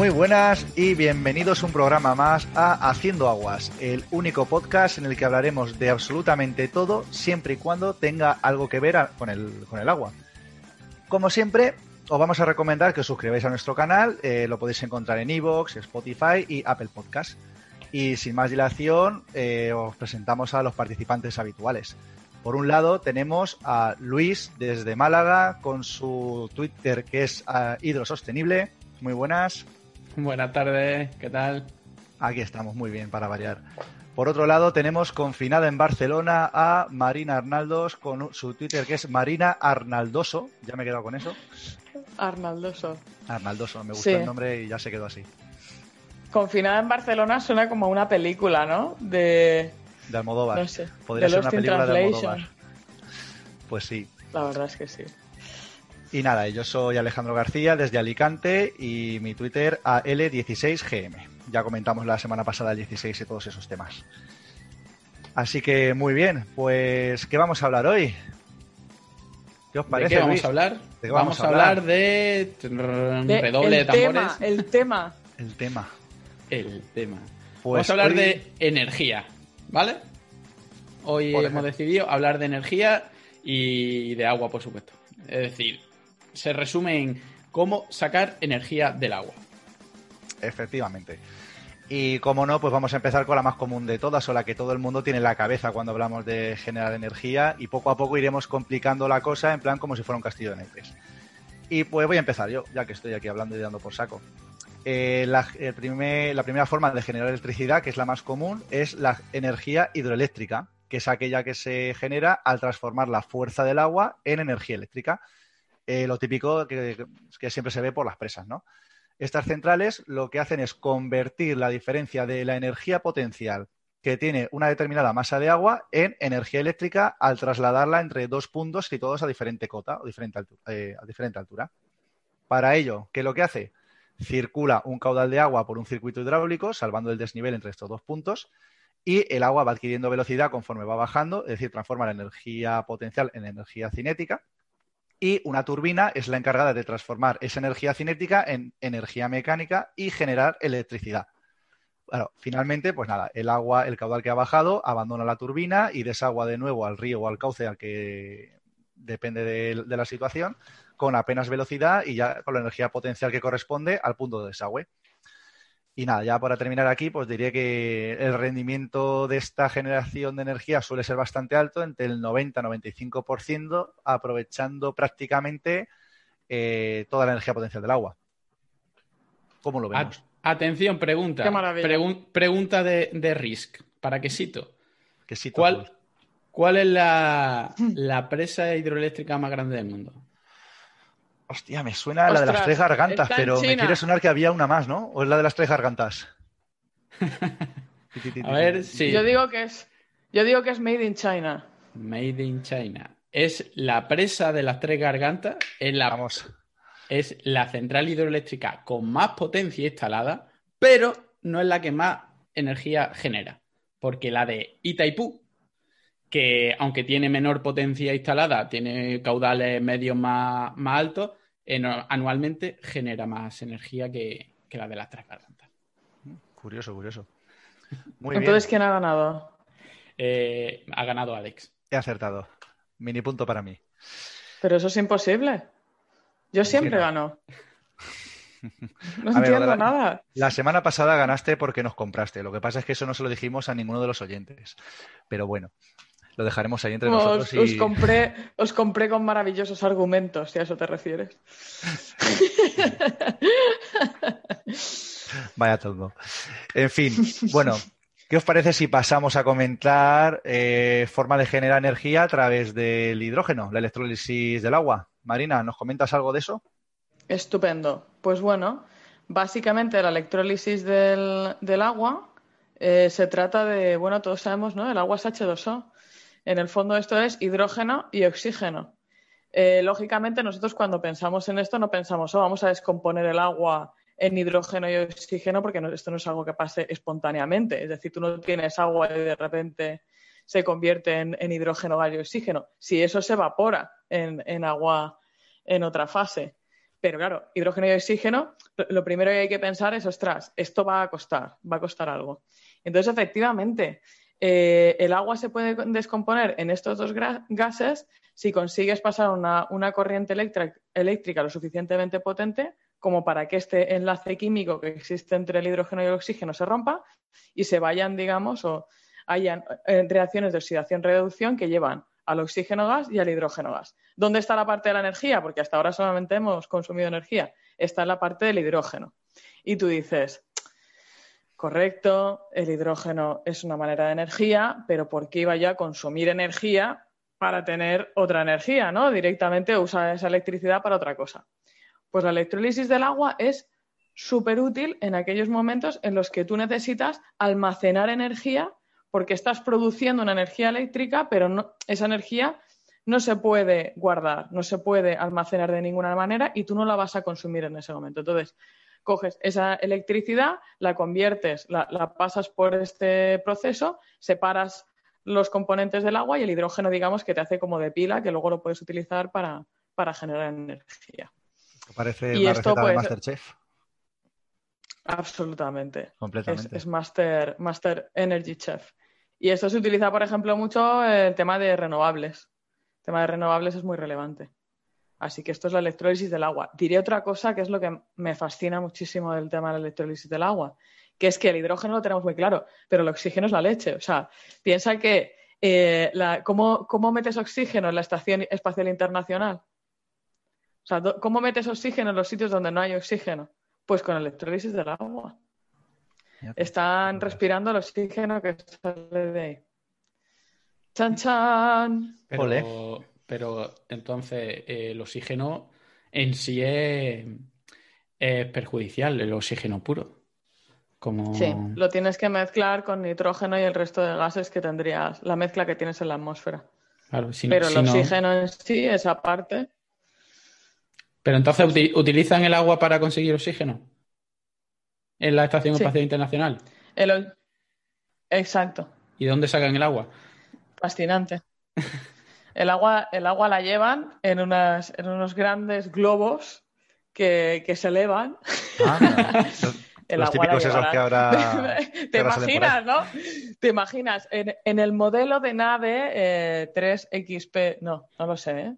Muy buenas y bienvenidos un programa más a Haciendo Aguas, el único podcast en el que hablaremos de absolutamente todo siempre y cuando tenga algo que ver con, el, con el agua. Como siempre, os vamos a recomendar que os suscribáis a nuestro canal, eh, lo podéis encontrar en iVoox, Spotify y Apple Podcast. Y sin más dilación, eh, os presentamos a los participantes habituales. Por un lado tenemos a Luis desde Málaga con su Twitter que es ah, hidrosostenible. Muy buenas. Buenas tardes, ¿qué tal? Aquí estamos, muy bien, para variar. Por otro lado, tenemos confinada en Barcelona a Marina Arnaldos con su Twitter que es Marina Arnaldoso. Ya me he quedado con eso. Arnaldoso. Arnaldoso, me gustó Sí. el nombre y ya se quedó así. Confinada en Barcelona suena como una película, ¿no? De. De Almodóvar. No sé. Podría de ser una Lost película de. Almodóvar. Pues sí. La verdad es que sí. Y nada, yo soy Alejandro García desde Alicante y mi Twitter AL16GM. Ya comentamos la semana pasada el 16 y todos esos temas. Así que muy bien, pues ¿qué vamos a hablar hoy? ¿Qué os ¿De parece? qué vamos Luis? a hablar? ¿De qué vamos, vamos a hablar? hablar de De- redoble de el tambores. tema, el tema. El tema. El tema. Pues vamos a hablar hoy- de energía, ¿vale? Hoy hemos decidido hablar de energía y de agua, por supuesto. Es decir, se resume en cómo sacar energía del agua. Efectivamente. Y como no, pues vamos a empezar con la más común de todas, o la que todo el mundo tiene en la cabeza cuando hablamos de generar energía, y poco a poco iremos complicando la cosa en plan como si fuera un castillo de naipes. Y pues voy a empezar yo, ya que estoy aquí hablando y dando por saco. Eh, la, primera forma de generar electricidad, que es la más común, es la energía hidroeléctrica, que es aquella que se genera al transformar la fuerza del agua en energía eléctrica. Eh, lo típico que, siempre se ve por las presas, ¿no? Estas centrales lo que hacen es convertir la diferencia de la energía potencial que tiene una determinada masa de agua en energía eléctrica al trasladarla entre dos puntos y todos a diferente cota o diferente eh, a diferente altura. Para ello, ¿qué es lo que hace? Circula un caudal de agua por un circuito hidráulico, salvando el desnivel entre estos dos puntos, y el agua va adquiriendo velocidad conforme va bajando, es decir, transforma la energía potencial en energía cinética, y una turbina es la encargada de transformar esa energía cinética en energía mecánica y generar electricidad. Bueno, finalmente, pues nada, el agua, el caudal que ha bajado, abandona la turbina y desagua de nuevo al río o al cauce al que depende de, de la situación, con apenas velocidad y ya con la energía potencial que corresponde al punto de desagüe. Y nada, ya para terminar aquí, pues diría que el rendimiento de esta generación de energía suele ser bastante alto, entre el 90-95%, aprovechando prácticamente eh, toda la energía potencial del agua. ¿Cómo lo vemos? Atención, pregunta. Qué maravilla. Pregun- pregunta de, de Risk. ¿Para qué sito? ¿Qué sitio ¿Cuál? ¿Cuál es la, la presa hidroeléctrica más grande del mundo? Hostia, me suena la de las tres gargantas, pero me quiere sonar que había una más, ¿no? ¿O es la de las tres gargantas? A ver, sí. Yo digo que es. Yo digo que es made in China. Made in China. Es la presa de las tres gargantas, es la, Vamos. es la central hidroeléctrica con más potencia instalada, pero no es la que más energía genera. Porque la de Itaipú, que aunque tiene menor potencia instalada, tiene caudales medios más, más altos, en- anualmente genera más energía que, que la de las tres gargantas. Curioso, curioso. Muy Entonces, bien, ¿quién ha ganado? Eh, ha ganado Alex. he acertado. Mini punto para mí. Pero eso es imposible. Yo siempre no? gano. No A ver, entiendo la- nada. La semana pasada ganaste porque nos compraste. Lo que pasa es que eso no se lo dijimos a ninguno de los oyentes. Pero bueno, lo dejaremos ahí entre Os, nosotros y... os compré, os compré con maravillosos argumentos, si a eso te refieres. Vaya todo. En fin, bueno, ¿qué os parece si pasamos a comentar eh, forma de generar energía a través del hidrógeno, la electrólisis del agua? Marina, ¿nos comentas algo de eso? Estupendo. Pues bueno, básicamente la electrólisis del, del agua eh, se trata de, bueno, todos sabemos, ¿no? El agua es H2O. En el fondo esto es hidrógeno y oxígeno. Eh, lógicamente nosotros cuando pensamos en esto no pensamos, oh, vamos a descomponer el agua en hidrógeno y oxígeno porque esto no es algo que pase espontáneamente. Es decir, tú no tienes agua y de repente se convierte en, hidrógeno, gas y oxígeno. Si eso se evapora en, agua en otra fase. Pero claro, hidrógeno y oxígeno, lo primero que hay que pensar es, ostras, esto va a costar, va a costar algo. Entonces, efectivamente, eh, el agua se puede descomponer en estos dos gases si consigues pasar una, corriente eléctrica lo suficientemente potente como para que este enlace químico que existe entre el hidrógeno y el oxígeno se rompa y se vayan, digamos, o hayan eh, reacciones de oxidación-reducción que llevan al oxígeno gas y al hidrógeno gas. ¿Dónde está la parte de la energía? Porque hasta ahora solamente hemos consumido energía. Está en la parte del hidrógeno. Y tú dices, correcto, el hidrógeno es una manera de energía, pero ¿por qué iba a consumir energía para tener otra energía, ¿no? Directamente usar esa electricidad para otra cosa. Pues la electrólisis del agua es súper útil en aquellos momentos en los que tú necesitas almacenar energía porque estás produciendo una energía eléctrica, pero esa energía no se puede guardar, no se puede almacenar de ninguna manera y tú no la vas a consumir en ese momento. Entonces, coges esa electricidad, la conviertes, la, la pasas por este proceso, separas los componentes del agua y el hidrógeno, digamos, que te hace como de pila, que luego lo puedes utilizar para, para generar energía. Parece una receta de pues, Masterchef. Absolutamente. Completamente. Es, master, master Energy Chef. Y esto se utiliza, por ejemplo, mucho en el tema de renovables. El tema de renovables es muy relevante. Así que esto es la electrólisis del agua. Diré otra cosa que es lo que me fascina muchísimo del tema de la electrólisis del agua, que es que el hidrógeno lo tenemos muy claro, pero el oxígeno es la leche. O sea, piensa que eh, ¿cómo, ¿cómo metes oxígeno en la Estación Espacial Internacional? O sea, ¿cómo metes oxígeno en los sitios donde no hay oxígeno? Pues con electrólisis del agua. Están respirando el oxígeno que sale de ahí. ¡Chan, chan! Pero, pero entonces eh, el oxígeno en sí es, perjudicial, el oxígeno puro. Como... Sí, lo tienes que mezclar con nitrógeno y el resto de gases que tendrías, la mezcla que tienes en la atmósfera. Claro, Pero el oxígeno en sí, esa parte, pero entonces utilizan el agua para conseguir oxígeno en la Estación Espacial Internacional. Exacto. ¿Y dónde sacan el agua? Fascinante. El agua, el agua la llevan en, unas, en unos grandes globos que, se elevan. Ah, los, típicos esos que ahora. Te imaginas, ¿no? Te imaginas, en, el modelo de nave 3XP, eh, no, no lo sé, ¿eh?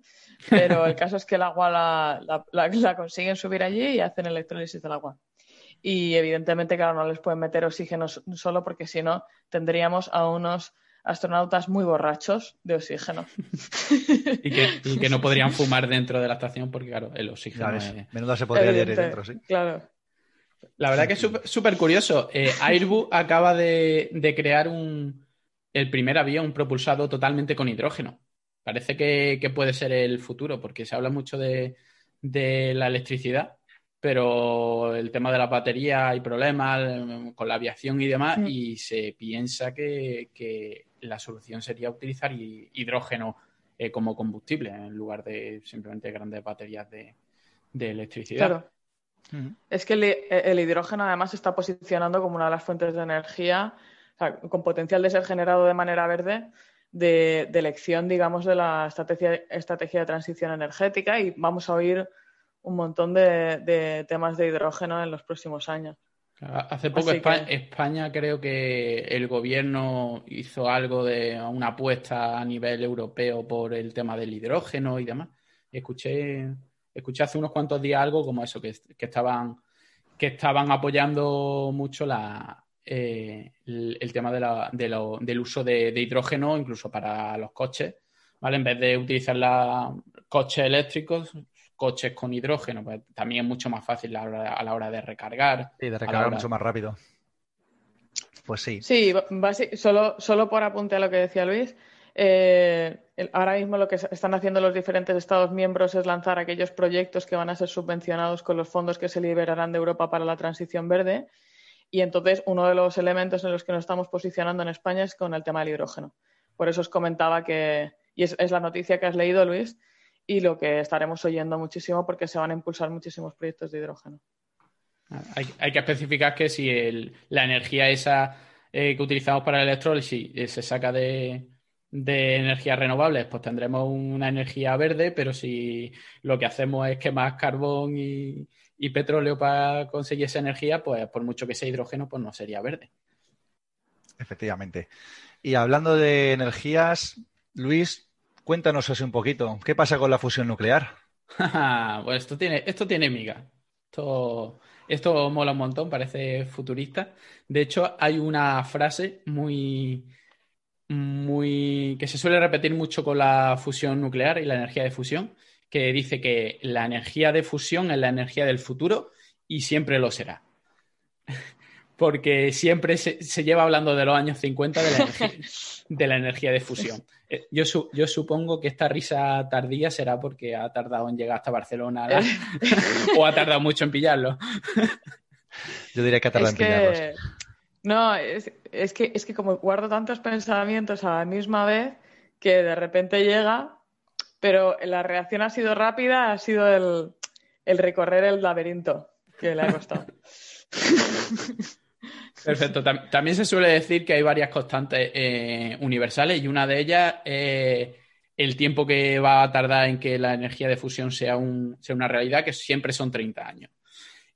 Pero el caso es que el agua la, consiguen subir allí y hacen electrólisis del agua. Y evidentemente, claro, no les pueden meter oxígeno solo porque si no tendríamos a unos astronautas muy borrachos de oxígeno. y, que, no podrían fumar dentro de la estación porque, claro, el oxígeno. Menudo se podría ir dentro, sí. Claro. La verdad que es súper curioso. Eh, Airbus acaba de, de crear un, el primer avión propulsado totalmente con hidrógeno. Parece que, puede ser el futuro, porque se habla mucho de, la electricidad, pero el tema de la batería hay problemas eh, con la aviación y demás, mm. y se piensa que, la solución sería utilizar hidrógeno eh, como combustible en lugar de simplemente grandes baterías de, electricidad. Claro. Es que el, hidrógeno además se está posicionando como una de las fuentes de energía con potencial de ser generado de manera verde de, elección, digamos, de la estrategia, estrategia de transición energética y vamos a oír un montón de, temas de hidrógeno en los próximos años. Hace poco España, creo que el gobierno hizo algo de una apuesta a nivel europeo por el tema del hidrógeno y demás. Escuché, escuché hace unos cuantos días algo como eso, que, que estaban, que estaban apoyando mucho la, eh, el, tema del uso de, hidrógeno incluso para los coches, ¿vale? En vez de utilizar la, coches eléctricos, coches con hidrógeno, pues también es mucho más fácil a la hora, de recargar. Y de recargar mucho más rápido. Pues sí. Sí, solo, solo por apunte a lo que decía Luis, eh, ahora mismo lo que están haciendo los diferentes Estados miembros es lanzar aquellos proyectos que van a ser subvencionados con los fondos que se liberarán de Europa para la transición verde y entonces uno de los elementos en los que nos estamos posicionando en España es con el tema del hidrógeno. Por eso os comentaba que, y es, la noticia que has leído, Luis, y lo que estaremos oyendo muchísimo porque se van a impulsar muchísimos proyectos de hidrógeno. Hay, que especificar que si la energía esa eh, que utilizamos para el electrólisis eh, se saca de, energías renovables, pues tendremos una energía verde, pero si lo que hacemos es quemar carbón y, y petróleo para conseguir esa energía, pues por mucho que sea hidrógeno, pues no sería verde. Efectivamente. Y hablando de energías, Luis, cuéntanos así un poquito. ¿Qué pasa con la fusión nuclear? pues esto tiene, esto tiene miga. Esto, esto mola un montón, parece futurista. De hecho, hay una frase muy, muy que se suele repetir mucho con la fusión nuclear y la energía de fusión, que dice que la energía de fusión es la energía del futuro y siempre lo será. Porque siempre se, lleva hablando de los años 50 de la energía de, la energía de fusión. Eh, yo, yo, supongo que esta risa tardía será porque ha tardado en llegar hasta Barcelona o ha tardado mucho en pillarlo. Yo diría que ha tardado en pillarlos. No, es, es, que, es que como guardo tantos pensamientos a la misma vez que de repente llega, pero la reacción ha sido rápida, ha sido el, el recorrer el laberinto que le ha costado. Perfecto. También se suele decir que hay varias constantes eh, universales y una de ellas es el tiempo que va a tardar en que la energía de fusión sea, una realidad, que siempre son 30 años.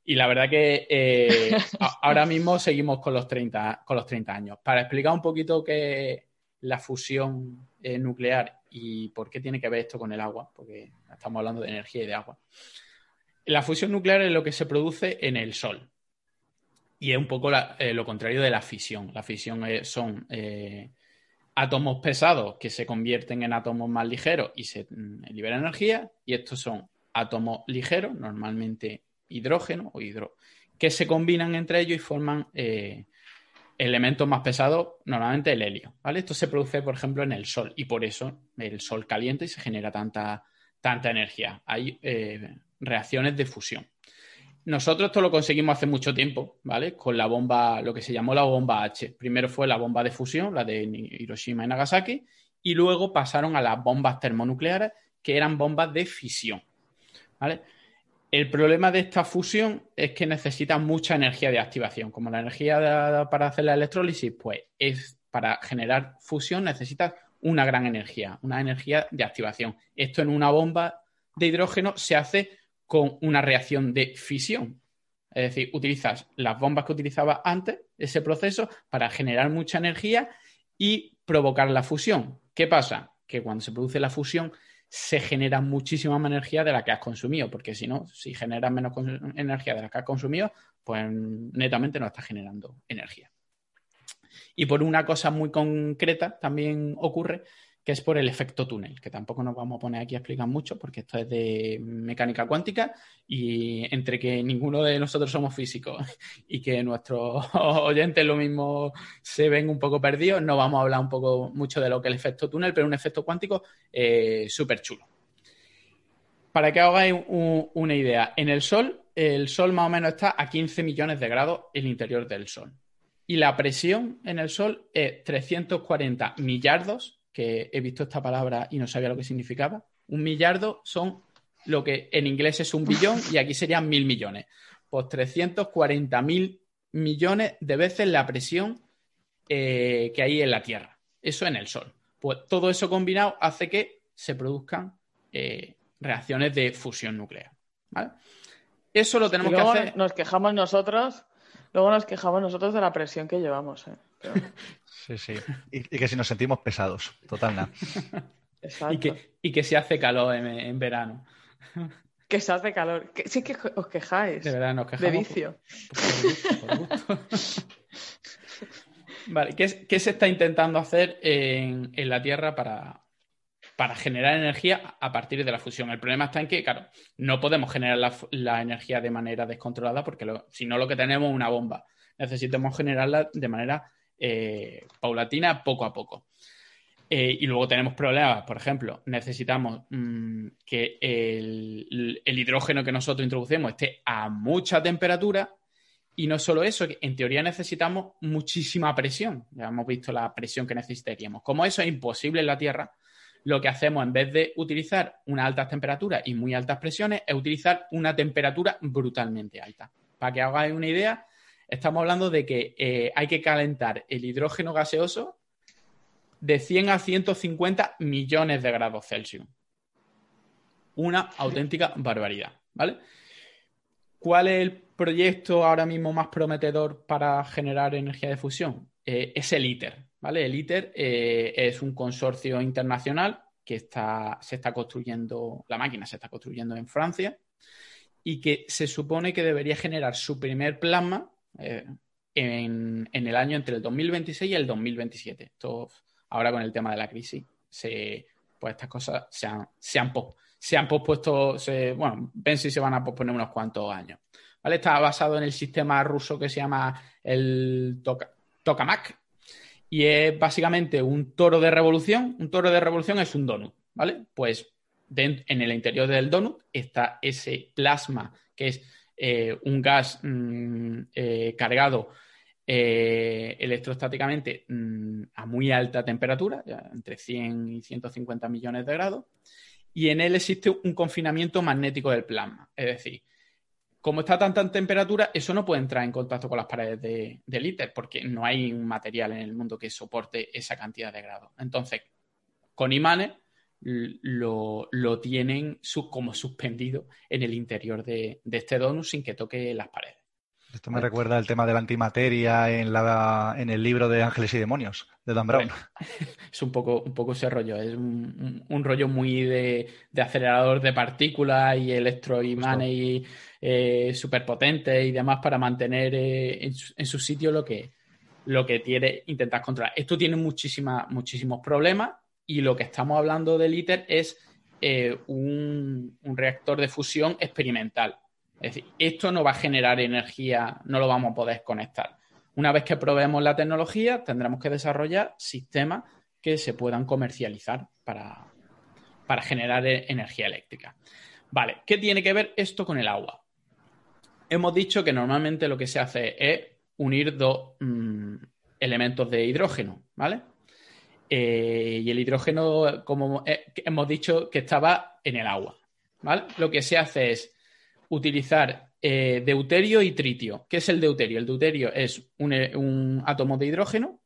Y la verdad que eh, ahora mismo seguimos con los, 30, con los 30 años. Para explicar un poquito qué es la fusión eh, nuclear y por qué tiene que ver esto con el agua, porque estamos hablando de energía y de agua. La fusión nuclear es lo que se produce en el Sol. Y es un poco eh, lo contrario de la fisión. La fisión son eh, átomos pesados que se convierten en átomos más ligeros y se mm, libera energía. Y estos son átomos ligeros, normalmente hidrógeno o hidro, que se combinan entre ellos y forman eh, elementos más pesados, normalmente el helio. ¿vale? Esto se produce, por ejemplo, en el Sol y por eso el Sol calienta y se genera tanta, tanta energía. Hay reacciones de fusión. Nosotros esto lo conseguimos hace mucho tiempo, ¿vale? Con la bomba, lo que se llamó la bomba H. Primero fue la bomba de fusión, la de Hiroshima y Nagasaki, y luego pasaron a las bombas termonucleares, que eran bombas de fisión, ¿vale? El problema de esta fusión es que necesita mucha energía de activación. Como la energía para hacer la electrólisis, pues es para generar fusión necesitas una gran energía, una energía de activación. Esto en una bomba de hidrógeno se hace con una reacción de fisión. Es decir, utilizas las bombas que utilizabas antes, ese proceso, para generar mucha energía y provocar la fusión. ¿Qué pasa? Que cuando se produce la fusión se genera muchísima más energía de la que has consumido, porque si no, si generas menos energía de la que has consumido, pues netamente no estás generando energía. Y por una cosa muy concreta también ocurre que es por el efecto túnel, que tampoco nos vamos a poner aquí a explicar mucho porque esto es de mecánica cuántica y entre que ninguno de nosotros somos físicos y que nuestros oyentes lo mismo se ven un poco perdidos, no vamos a hablar un poco mucho de lo que es el efecto túnel, pero un efecto cuántico eh, súper chulo. Para que hagáis una idea, en el Sol, el Sol más o menos está a 15 millones de grados el interior del Sol. Y la presión en el Sol es 340 millardos que he visto esta palabra y no sabía lo que significaba. Un millardo son lo que en inglés es un billón y aquí serían mil millones. Pues 340 mil millones de veces la presión eh, que hay en la Tierra. Eso en el Sol. Pues todo eso combinado hace que se produzcan eh, reacciones de fusión nuclear. Eso lo tenemos que hacer. Nos quejamos nosotros, luego nos quejamos nosotros de la presión que llevamos. ¿eh? Sí, sí. Y, que si nos sentimos pesados, total nada. Y que, y que se hace calor en, verano. Que se hace calor. sí que os quejáis. De verano, os quejamos. De vicio. vale, ¿qué, se está intentando hacer en, la Tierra para, para, generar energía a partir de la fusión? El problema está en que, claro, no podemos generar la, energía de manera descontrolada porque si no lo que tenemos es una bomba. Necesitamos generarla de manera eh, paulatina poco a poco. Eh, y luego tenemos problemas, por ejemplo, necesitamos mm, que el, hidrógeno que nosotros introducimos esté a mucha temperatura y no solo eso, en teoría necesitamos muchísima presión. Ya hemos visto la presión que necesitaríamos. Como eso es imposible en la Tierra, lo que hacemos en vez de utilizar una altas temperaturas y muy altas presiones es utilizar una temperatura brutalmente alta. para que hagáis una idea, estamos hablando de que eh, hay que calentar el hidrógeno gaseoso de 100 a 150 millones de grados Celsius. Una auténtica barbaridad, ¿vale? ¿Cuál es el proyecto ahora mismo más prometedor para generar energía de fusión? Eh, es el ITER, ¿vale? El ITER eh, es un consorcio internacional que está, se está construyendo, la máquina se está construyendo en Francia y que se supone que debería generar su primer plasma eh, en, el año entre el 2026 y el 2027. Esto, ahora con el tema de la crisis, se, pues estas cosas se han, se han, se han pospuesto, bueno, ven si se van a posponer unos cuantos años. ¿Vale? Está basado en el sistema ruso que se llama el Tokamak y es básicamente un toro de revolución. Un toro de revolución es un donut, ¿vale? Pues en el interior del donut está ese plasma que es eh, un gas mm, eh, cargado eh, electrostáticamente mm, a muy alta temperatura, entre 100 y 150 millones de grados, y en él existe un confinamiento magnético del plasma. Es decir, como está a tanta temperatura, eso no puede entrar en contacto con las paredes de, del ITER, porque no hay un material en el mundo que soporte esa cantidad de grados. Entonces, con imanes lo, tienen como suspendido en el interior de, de este donut sin que toque las paredes. Esto me recuerda el tema de la antimateria en, la, en el libro de Ángeles y Demonios, de Dan Brown. es un poco, un poco ese rollo, es un, rollo muy de, acelerador de partículas y electroimanes y eh, superpotentes y demás para mantener eh, en, su, sitio lo que, lo que tiene, intentar controlar. Esto tiene muchísimas, muchísimos problemas y lo que estamos hablando del ITER es eh, un reactor de fusión experimental es decir, esto no va a generar energía, no lo vamos a poder conectar. Una vez que probemos la tecnología, tendremos que desarrollar sistemas que se puedan comercializar para, generar e-, energía eléctrica. Vale, ¿qué tiene que ver esto con el agua? Hemos dicho que normalmente lo que se hace es unir dos mm, elementos de hidrógeno, ¿vale? Eh, y el hidrógeno, como hemos dicho, que estaba en el agua, ¿vale? Lo que se hace es utilizar eh, deuterio y tritio. ¿Qué es el deuterio? El deuterio es eh, un, átomo de hidrógeno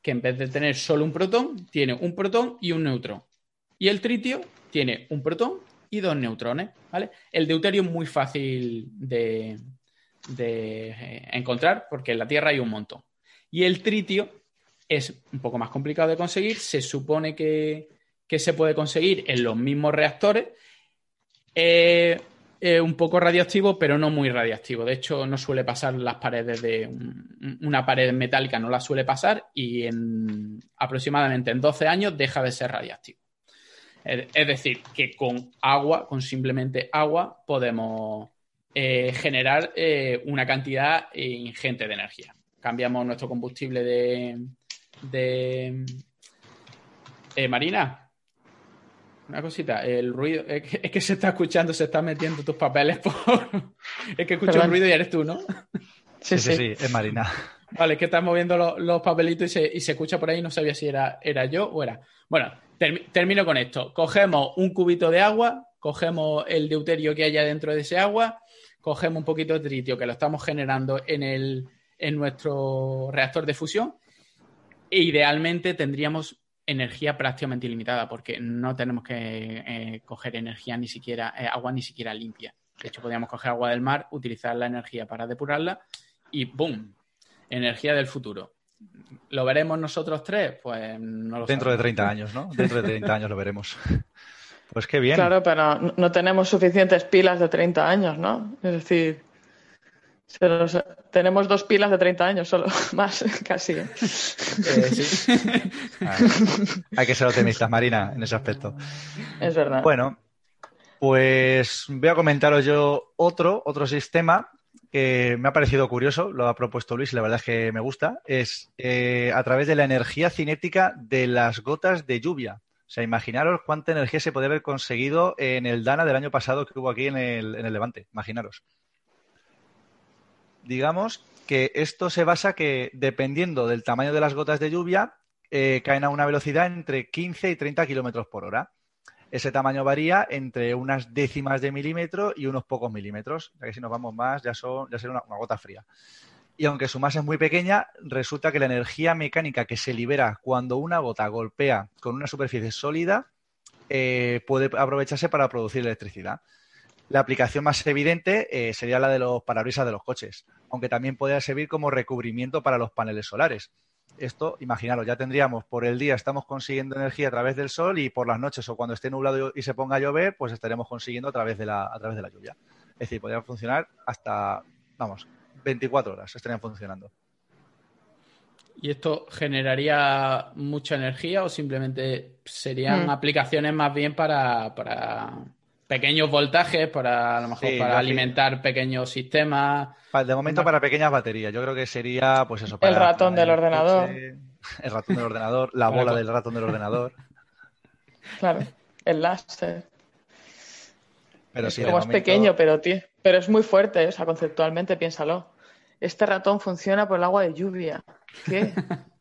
que en vez de tener solo un protón, tiene un protón y un neutrón. Y el tritio tiene un protón y dos neutrones. ¿vale? El deuterio es muy fácil de, eh, encontrar porque en la Tierra hay un montón. Y el tritio es un poco más complicado de conseguir. Se supone que, se puede conseguir en los mismos reactores un poco radioactivo, pero no muy radioactivo. De hecho, no suele pasar las paredes de una pared metálica, no la suele pasar y en aproximadamente en 12 años deja de ser radioactivo. Es decir, que con agua, con simplemente agua, podemos eh, generar eh, una cantidad ingente de energía. Cambiamos nuestro combustible de, de eh, marina una cosita, el ruido, es que, se está escuchando, se está metiendo tus papeles por... es que escucho el ruido y eres tú, ¿no? Sí, sí, sí, es Marina. Vale, es que estás moviendo los, papelitos y se, y se, escucha por ahí, no sabía si era, era yo o era... Bueno, termino con esto. Cogemos un cubito de agua, cogemos el deuterio que haya dentro de ese agua, cogemos un poquito de tritio que lo estamos generando en, el, en nuestro reactor de fusión e idealmente tendríamos energía prácticamente ilimitada porque no tenemos que eh, coger energía ni siquiera, eh, agua ni siquiera limpia. De hecho, podríamos coger agua del mar, utilizar la energía para depurarla y ¡boom! Energía del futuro. ¿Lo veremos nosotros tres? Pues no lo Dentro de 30 años, ¿no? Dentro de 30 años lo veremos. Pues qué bien. Claro, pero no tenemos suficientes pilas de 30 años, ¿no? Es decir, tenemos dos pilas de 30 años solo, más casi. ¿eh? Eh, hay que ser optimistas, Marina, en ese aspecto. Es verdad. Bueno, pues voy a comentaros yo otro, otro sistema que me ha parecido curioso, lo ha propuesto Luis y la verdad es que me gusta, es eh, a través de la energía cinética de las gotas de lluvia. O sea, imaginaros cuánta energía se puede haber conseguido en el Dana del año pasado que hubo aquí en el, en el Levante. Imaginaros digamos que esto se basa que dependiendo del tamaño de las gotas de lluvia, eh, caen a una velocidad entre 15 y 30 kilómetros por hora. ese tamaño varía entre unas décimas de milímetro y unos pocos milímetros, ya que si nos vamos más ya, son, ya será una, gota fría. Y aunque su masa es muy pequeña, resulta que la energía mecánica que se libera cuando una gota golpea con una superficie sólida eh, puede aprovecharse para producir electricidad. La aplicación más evidente eh, sería la de los parabrisas de los coches, aunque también podría servir como recubrimiento para los paneles solares. Esto, imaginaros, ya tendríamos por el día estamos consiguiendo energía a través del sol y por las noches o cuando esté nublado y se ponga a llover, pues estaremos consiguiendo a través de la, a través de la lluvia. Es decir, podría funcionar hasta, vamos, 24 horas estarían funcionando. ¿Y esto generaría mucha energía o simplemente serían mm. aplicaciones más bien para pequeños voltajes para a lo mejor para alimentar pequeños sistemas. De momento para pequeñas baterías. Yo creo que sería pues eso. Para, el ratón del ordenador. el ratón del ordenador, la bola del ratón del ordenador. Claro, el láser. Pero es como es pequeño, pero, pero es muy fuerte, o sea, conceptualmente piénsalo. Este ratón funciona por el agua de lluvia. ¿Qué?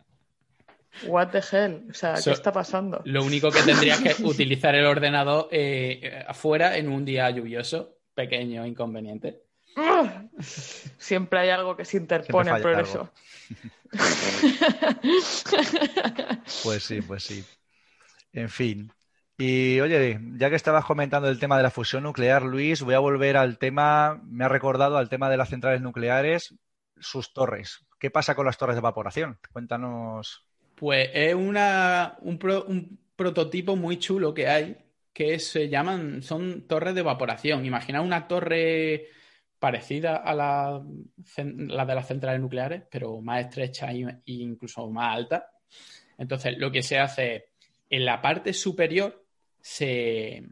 What the hell? O sea, ¿qué está pasando? Lo único que tendrías que utilizar el ordenador eh, afuera en un día lluvioso, pequeño inconveniente. Siempre hay algo que se interpone al progreso. pues sí, pues sí. En fin. Y oye, ya que estabas comentando el tema de la fusión nuclear, Luis, voy a volver al tema, me ha recordado al tema de las centrales nucleares, sus torres. ¿Qué pasa con las torres de evaporación? Cuéntanos pues es una, un, prototipo muy chulo que hay que se llaman, son torres de evaporación. Imagina una torre parecida a la, de las centrales nucleares, pero más estrecha e incluso más alta. Entonces, lo que se hace en la parte superior se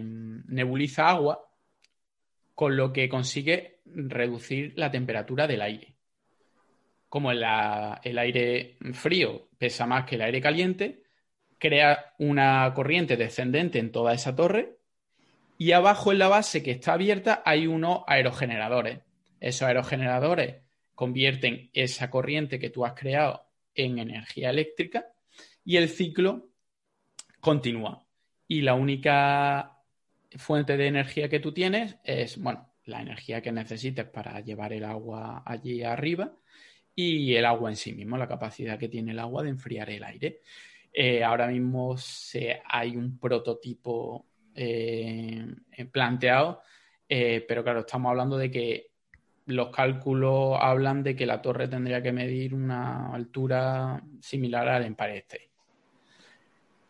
nebuliza agua, con lo que consigue reducir la temperatura del aire como el aire frío pesa más que el aire caliente, crea una corriente descendente en toda esa torre y abajo en la base que está abierta hay unos aerogeneradores. Esos aerogeneradores convierten esa corriente que tú has creado en energía eléctrica y el ciclo continúa. Y la única fuente de energía que tú tienes es, bueno, la energía que necesites para llevar el agua allí arriba y el agua en sí mismo, la capacidad que tiene el agua de enfriar el aire. Eh, ahora mismo se, hay un prototipo eh, planteado, eh, pero claro, estamos hablando de que los cálculos hablan de que la torre tendría que medir una altura similar al Empire State.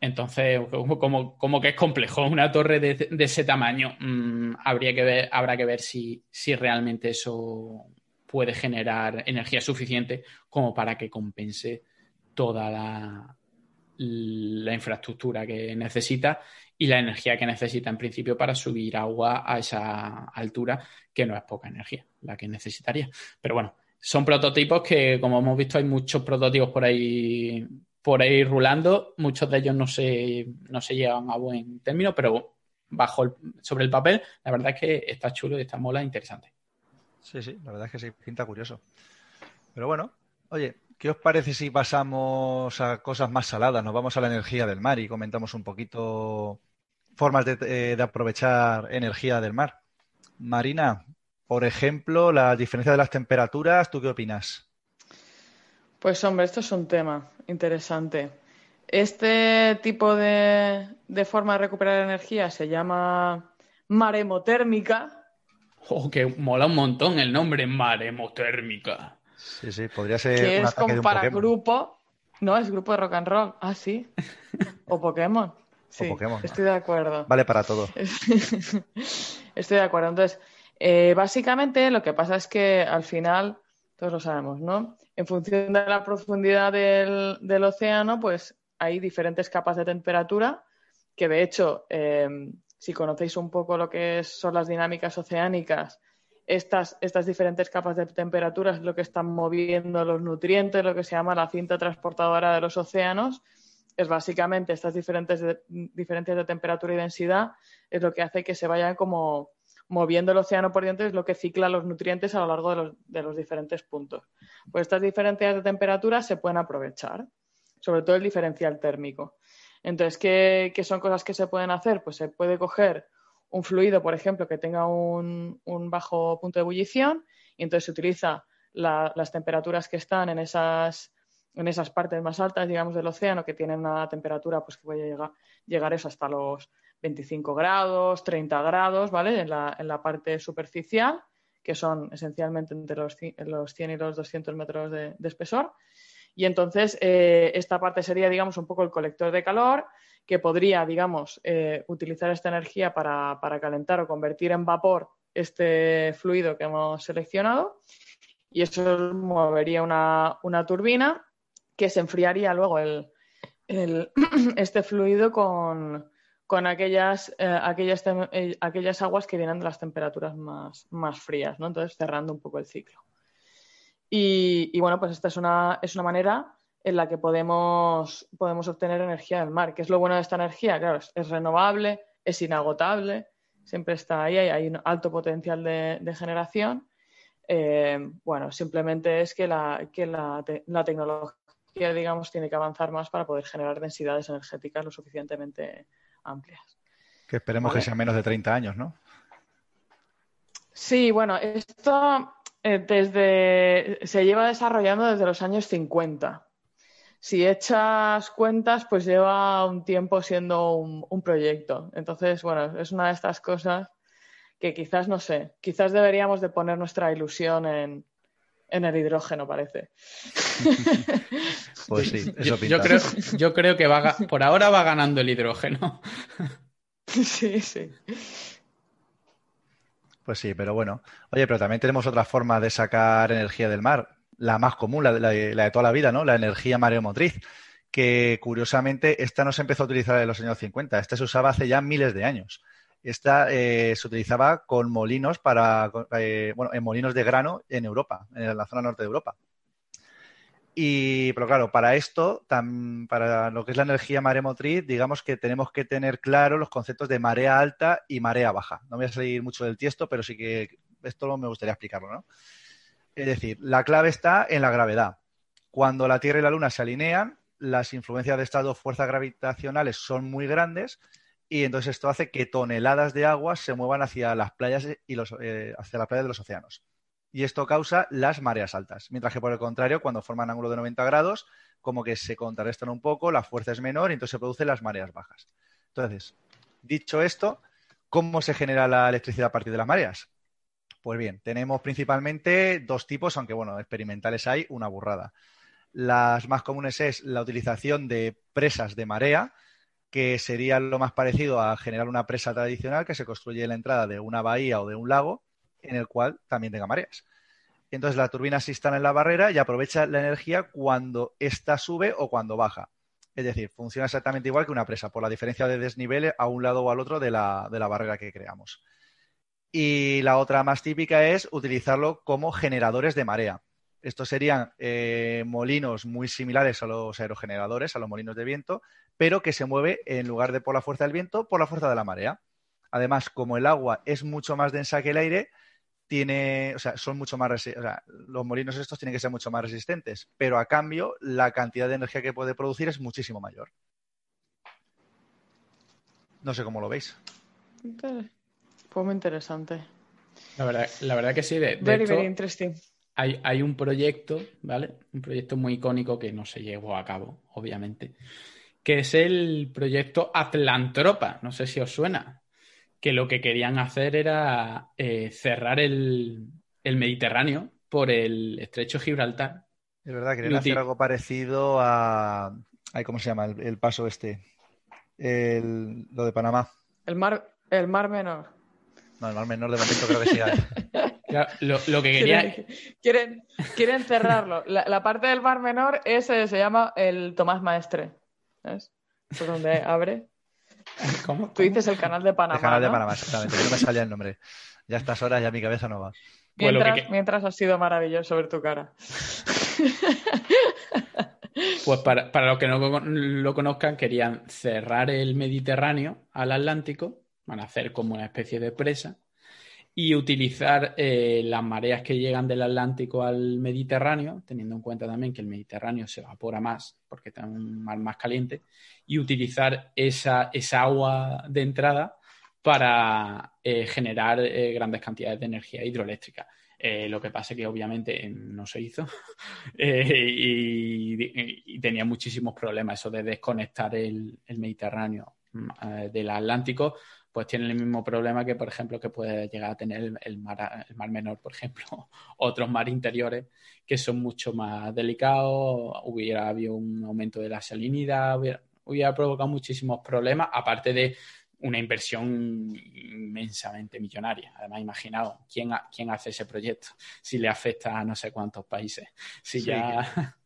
Entonces, como, como, que es complejo, una torre de, ese tamaño, mm, habría que ver, habrá que ver si, si realmente eso puede generar energía suficiente como para que compense toda la, la infraestructura que necesita y la energía que necesita en principio para subir agua a esa altura, que no es poca energía la que necesitaría. Pero bueno, son prototipos que, como hemos visto, hay muchos prototipos por ahí, por ahí rulando. Muchos de ellos no se, no se llevan a buen término, pero bajo sobre el papel, la verdad es que está chulo y está mola interesante. Sí, sí, la verdad es que sí, pinta curioso. Pero bueno, oye, ¿qué os parece si pasamos a cosas más saladas? Nos vamos a la energía del mar y comentamos un poquito formas de, eh, aprovechar energía del mar. Marina, por ejemplo, la diferencia de las temperaturas, ¿tú qué opinas? Pues hombre, esto es un tema interesante. Este tipo de, de forma de recuperar energía se llama maremotérmica Oh, que mola un montón el nombre maremotérmica. Sí, sí, podría ser. Que es como para grupo. No, es grupo de rock and roll. Ah, sí. O Pokémon. Sí, Pokémon. estoy de acuerdo. Vale para todo. estoy de acuerdo. Entonces, eh, básicamente lo que pasa es que al final, todos lo sabemos, ¿no? En función de la profundidad del, del océano, pues hay diferentes capas de temperatura que de hecho eh, si conocéis un poco lo que son las dinámicas oceánicas, estas, diferentes capas de temperatura es lo que están moviendo los nutrientes, lo que se llama la cinta transportadora de los océanos. Es básicamente estas diferentes diferencias de temperatura y densidad, es lo que hace que se vayan como moviendo el océano por dentro, es lo que cicla los nutrientes a lo largo de los, de los diferentes puntos. Pues estas diferencias de temperatura se pueden aprovechar, sobre todo el diferencial térmico. Entonces, ¿qué, son cosas que se pueden hacer? Pues se puede coger un fluido, por ejemplo, que tenga un, bajo punto de ebullición y entonces se utiliza las temperaturas que están en esas, en esas partes más altas, digamos, del océano, que tienen una temperatura pues, que puede llegar, llegar eso hasta los 25 grados, 30 grados, ¿vale? En la, en la parte superficial, que son esencialmente entre los, los 100 y los 200 metros de espesor. Y entonces eh, esta parte sería, digamos, un poco el colector de calor que podría, digamos, eh, utilizar esta energía para, calentar o convertir en vapor este fluido que hemos seleccionado. Y eso movería una, turbina que se enfriaría luego el, este fluido con, aquellas, eh, aquellas, aquellas aguas que vienen de las temperaturas más, más frías, ¿no? Entonces cerrando un poco el ciclo. Y, bueno, pues esta es una, es una manera en la que podemos, podemos obtener energía del mar. ¿Qué es lo bueno de esta energía? Claro, es, renovable, es inagotable, siempre está ahí, hay, un alto potencial de, generación. Eh, bueno, simplemente es que, la, que la, la, tecnología, digamos, tiene que avanzar más para poder generar densidades energéticas lo suficientemente amplias. Que esperemos que sean menos de 30 años, ¿no? Sí, bueno, esto eh, desde, se lleva desarrollando desde los años 50. Si echas cuentas, pues lleva un tiempo siendo un, proyecto. Entonces, bueno, es una de estas cosas que quizás, no sé, quizás deberíamos de poner nuestra ilusión en, el hidrógeno, parece. pues sí, eso yo, creo, yo creo que va, por ahora va ganando el hidrógeno. sí, sí. Pues sí, pero bueno. Oye, pero también tenemos otra forma de sacar energía del mar, la más común, la, de toda la vida, ¿no? La energía mareomotriz, que curiosamente esta no se empezó a utilizar en los años 50, esta se usaba hace ya miles de años. Esta eh, se utilizaba con molinos para, eh, bueno, en molinos de grano en Europa, en la zona norte de Europa. Y, pero claro, para esto, para lo que es la energía maremotriz, digamos que tenemos que tener claro los conceptos de marea alta y marea baja. No voy a salir mucho del tiesto, pero sí que esto me gustaría explicarlo, ¿no? Es decir, la clave está en la gravedad. Cuando la Tierra y la Luna se alinean, las influencias de estas dos fuerzas gravitacionales son muy grandes y entonces esto hace que toneladas de agua se muevan hacia las playas y los, eh, hacia las playas de los océanos y esto causa las mareas altas. Mientras que por el contrario, cuando forman ángulo de 90 grados, como que se contrarrestan un poco, la fuerza es menor y entonces se producen las mareas bajas. Entonces, dicho esto, ¿cómo se genera la electricidad a partir de las mareas? Pues bien, tenemos principalmente dos tipos, aunque bueno, experimentales hay una burrada. Las más comunes es la utilización de presas de marea, que sería lo más parecido a generar una presa tradicional que se construye en la entrada de una bahía o de un lago en el cual también tenga mareas. Entonces la turbina se instala en la barrera y aprovecha la energía cuando ésta sube o cuando baja. Es decir, funciona exactamente igual que una presa, por la diferencia de desnivel a un lado o al otro de la, barrera que creamos. Y la otra más típica es utilizarlo como generadores de marea. Estos serían eh, molinos muy similares a los aerogeneradores, a los molinos de viento, pero que se mueve en lugar de por la fuerza del viento, por la fuerza de la marea. Además, como el agua es mucho más densa que el aire, tiene, o sea, son mucho más, o sea, los molinos estos tienen que ser mucho más resistentes, pero a cambio la cantidad de energía que puede producir es muchísimo mayor. No sé cómo lo veis. Fue muy interesante. La verdad, la verdad que sí. De, very, very interesting. Hay, hay, un proyecto, ¿vale? Un proyecto muy icónico que no se llevó a cabo, obviamente, que es el proyecto Atlantropa. No sé si os suena que lo que querían hacer era eh, cerrar el, Mediterráneo por el estrecho de Gibraltar. Es verdad, querían hacer algo parecido a. ¿Cómo se llama? El, paso este. lo de Panamá. El mar, el mar menor. No, el mar menor de momento creo que sí. lo, que querían... Quieren, quieren, cerrarlo. La, parte del mar menor ese se llama el Tomás Maestre. ¿Ves? Por donde abre. ¿Cómo? Tú dices el canal de Panamá. El canal de Panamá, exactamente. no me salía el nombre. Ya a estas horas ya mi cabeza no va. Pues mientras, ha sido maravilloso ver tu cara. Pues para, para los que no lo conozcan, querían cerrar el Mediterráneo al Atlántico, van a hacer como una especie de presa, y utilizar eh, las mareas que llegan del Atlántico al Mediterráneo, teniendo en cuenta también que el Mediterráneo se evapora más porque está un mar más caliente, y utilizar esa, esa agua de entrada para eh, generar eh, grandes cantidades de energía hidroeléctrica. lo que pasa es que obviamente no se hizo y, tenía muchísimos problemas eso de desconectar el, el Mediterráneo mm, del Atlántico pues tiene el mismo problema que, por ejemplo, que puede llegar a tener el, mar, el mar, menor, por ejemplo, otros mar interiores que son mucho más delicados, hubiera habido un aumento de la salinidad, hubiera, provocado muchísimos problemas, aparte de una inversión inmensamente millonaria. Además, imaginaos, ¿quién, ¿quién hace ese proyecto? Si le afecta a no sé cuántos países. Si ya...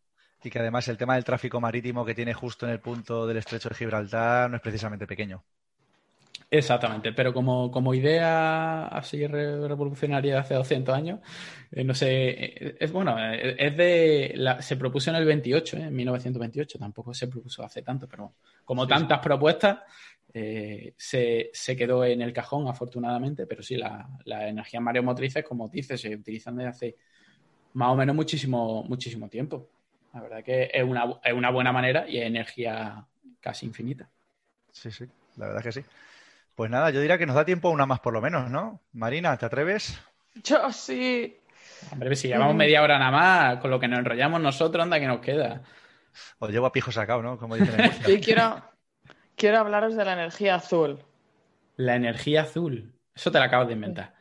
Y que además el tema del tráfico marítimo que tiene justo en el punto del estrecho de Gibraltar no es precisamente pequeño. Exactamente, pero como, como idea así revolucionaria de hace 200 años, eh, no sé, eh, es bueno, eh, es de, se propuso en el 28, en 1928, tampoco se propuso hace tanto, pero como tantas propuestas, se, se, quedó en el cajón, afortunadamente, pero sí, las la energías mareomotrices, como dices, se utilizan desde hace más o menos muchísimo, muchísimo tiempo. La verdad que es una, es una buena manera y es energía casi infinita. Sí, sí, la verdad que sí. Pues nada, yo diría que nos da tiempo una más por lo menos, ¿no? Marina, ¿te atreves? Yo sí. Hombre, si llevamos media hora nada más, con lo que nos enrollamos nosotros, anda que nos queda. Os llevo a pijo sacado, ¿no? Como dicen Sí, quiero, quiero hablaros de la energía azul. La energía azul. Eso te la acabas de inventar.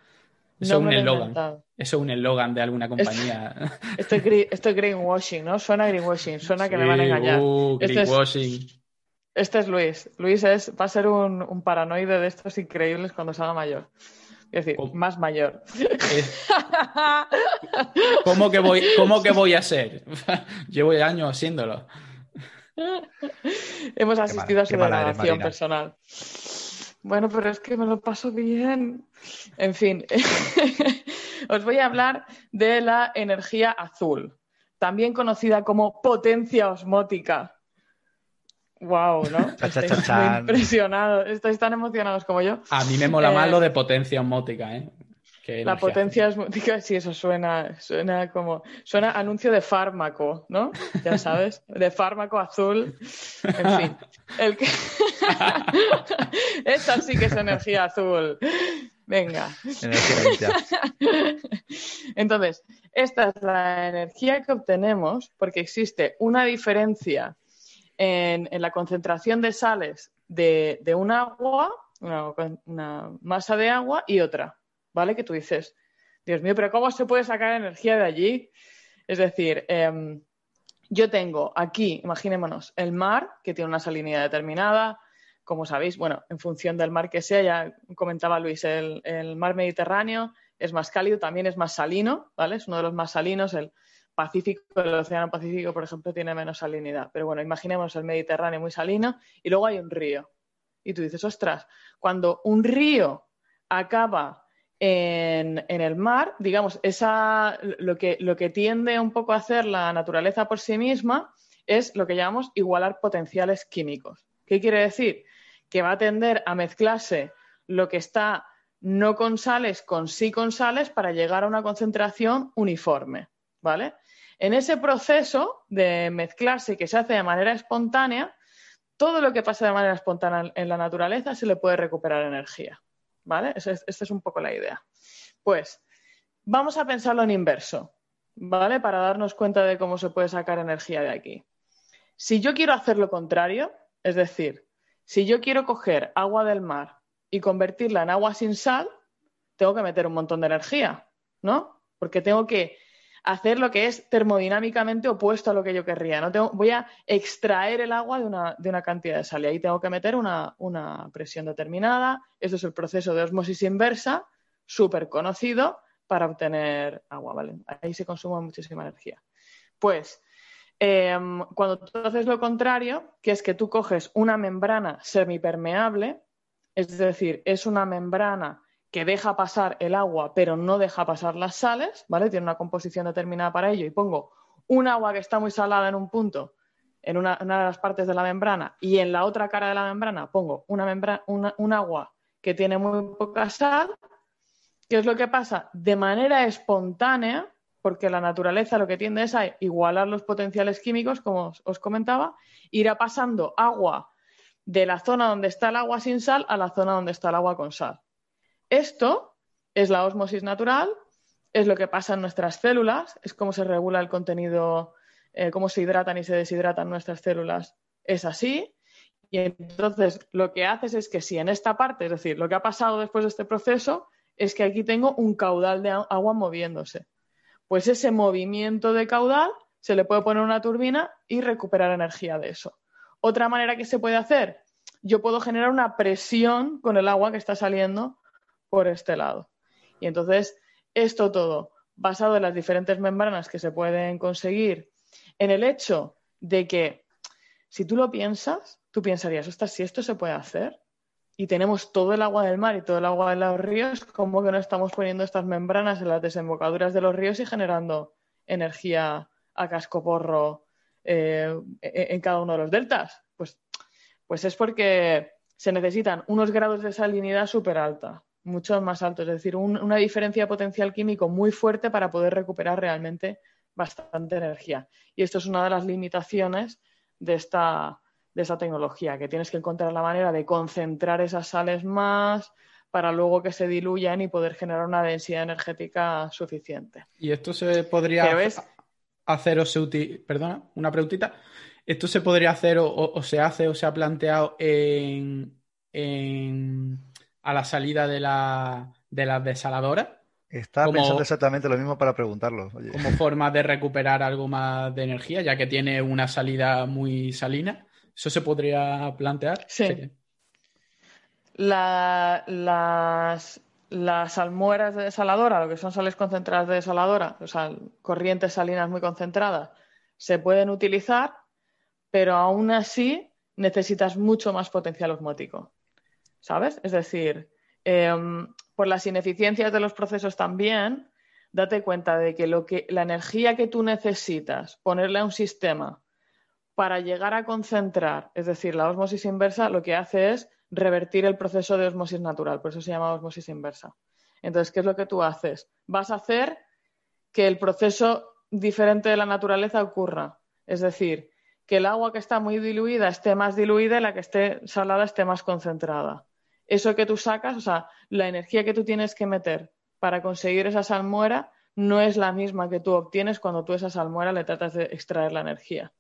Eso es un eslogan. Eso es un eslogan de alguna compañía. Esto es, greenwashing, ¿no? Suena greenwashing, suena que me van a engañar. Uh, greenwashing. Este es Luis. Luis es, va a ser un, paranoide de estos increíbles cuando se haga mayor. Es decir, más mayor. ¿Cómo que voy, cómo que voy a ser? Llevo años haciéndolo. Hemos asistido a su degradación personal. Bueno, pero es que me lo paso bien. En fin, os voy a hablar de la energía azul, también conocida como potencia osmótica. Wow, ¿no? Estáis muy impresionados, estáis tan emocionados como yo. A mí me mola más lo eh, de potencia osmótica, ¿eh? la potencia osmótica, sí, eso suena, suena como, suena anuncio de fármaco, ¿no? Ya sabes, de fármaco azul, en fin. El que... Esa sí que es energía azul. Venga. Entonces, esta es la energía que obtenemos porque existe una diferencia en, la concentración de sales de, un agua, una, masa de agua y otra, ¿vale? Que tú dices, Dios mío, pero ¿cómo se puede sacar energía de allí? Es decir, em, yo tengo aquí, imaginémonos, el mar, que tiene una salinidad determinada, como sabéis, bueno, en función del mar que sea, ya comentaba Luis, el, el, mar Mediterráneo es más cálido, también es más salino, ¿vale? Es uno de los más salinos, el, Pacífico, el Océano Pacífico, por ejemplo, tiene menos salinidad. Pero bueno, imaginemos el Mediterráneo muy salino y luego hay un río. Y tú dices, ostras, cuando un río acaba en, el mar, digamos, esa, lo, que, lo que tiende un poco a hacer la naturaleza por sí misma es lo que llamamos igualar potenciales químicos. ¿Qué quiere decir? Que va a tender a mezclarse lo que está no con sales con sí con sales para llegar a una concentración uniforme. ¿Vale? En ese proceso de mezclarse que se hace de manera espontánea, todo lo que pasa de manera espontánea en la naturaleza se le puede recuperar energía. ¿Vale? Esta es un poco la idea. Pues vamos a pensarlo en inverso, ¿vale? Para darnos cuenta de cómo se puede sacar energía de aquí. Si yo quiero hacer lo contrario, es decir, si yo quiero coger agua del mar y convertirla en agua sin sal, tengo que meter un montón de energía, ¿no? Porque tengo que hacer lo que es termodinámicamente opuesto a lo que yo querría. ¿no? Voy a extraer el agua de una, de una, cantidad de sal y ahí tengo que meter una, una presión determinada. Eso es el proceso de osmosis inversa, súper conocido para obtener agua. ¿vale? Ahí se consume muchísima energía. Pues em, cuando tú haces lo contrario, que es que tú coges una membrana semipermeable, es decir, es una membrana que deja pasar el agua, pero no deja pasar las sales, ¿vale? Tiene una composición determinada para ello y pongo un agua que está muy salada en un punto, en una, de las partes de la membrana, y en la otra cara de la membrana pongo una un agua que tiene muy poca sal, ¿qué es lo que pasa? De manera espontánea, porque la naturaleza lo que tiende es a igualar los potenciales químicos, como os comentaba, irá pasando agua de la zona donde está el agua sin sal a la zona donde está el agua con sal. Esto es la osmosis natural, es lo que pasa en nuestras células, es cómo se regula el contenido, eh, cómo se hidratan y se deshidratan nuestras células. Es así. Y entonces lo que haces es que si en esta parte, es decir, lo que ha pasado después de este proceso, es que aquí tengo un caudal de agua moviéndose. Pues ese movimiento de caudal se le puede poner una turbina y recuperar energía de eso. Otra manera que se puede hacer, yo puedo generar una presión con el agua que está saliendo por este lado. Y entonces, esto todo, basado en las diferentes membranas que se pueden conseguir, en el hecho de que, si tú lo piensas, tú pensarías, ostras, si esto se puede hacer y tenemos todo el agua del mar y todo el agua de los ríos, ¿cómo que no estamos poniendo estas membranas en las desembocaduras de los ríos y generando energía a cascoporro eh, en cada uno de los deltas? Pues, pues es porque se necesitan unos grados de salinidad súper alta, mucho más altos, es decir, una diferencia de potencial químico muy fuerte para poder recuperar realmente bastante energía. Y esto es una de las limitaciones de esta, de esta tecnología, que tienes que encontrar la manera de concentrar esas sales más para luego que se diluyan y poder generar una densidad energética suficiente. Y esto se podría hacer o se utiliza, perdona, una preguntita. ¿Esto se podría hacer o, se hace o se ha planteado en, a la salida de, la, de las desaladoras? Estaba pensando exactamente lo mismo para preguntarlo. Como forma de recuperar algo más de energía, ya que tiene una salida muy salina. ¿Eso se podría plantear? Sí. las, las almueras de desaladora, lo que son sales concentradas de desaladora, o sea, corrientes salinas muy concentradas, se pueden utilizar, pero aún así necesitas mucho más potencial osmótico. ¿Sabes? Es decir, em, por las ineficiencias de los procesos también, date cuenta de que, lo que la energía que tú necesitas ponerle a un sistema para llegar a concentrar, es decir, la osmosis inversa, lo que hace es revertir el proceso de osmosis natural, por eso se llama osmosis inversa. Entonces, ¿qué es lo que tú haces? Vas a hacer que el proceso diferente de la naturaleza ocurra. Es decir, que el agua que está muy diluida esté más diluida y la que esté salada esté más concentrada. Eso que tú sacas, o sea, la energía que tú tienes que meter para conseguir esa salmuera no es la misma que tú obtienes cuando tú esa salmuera le tratas de extraer la energía.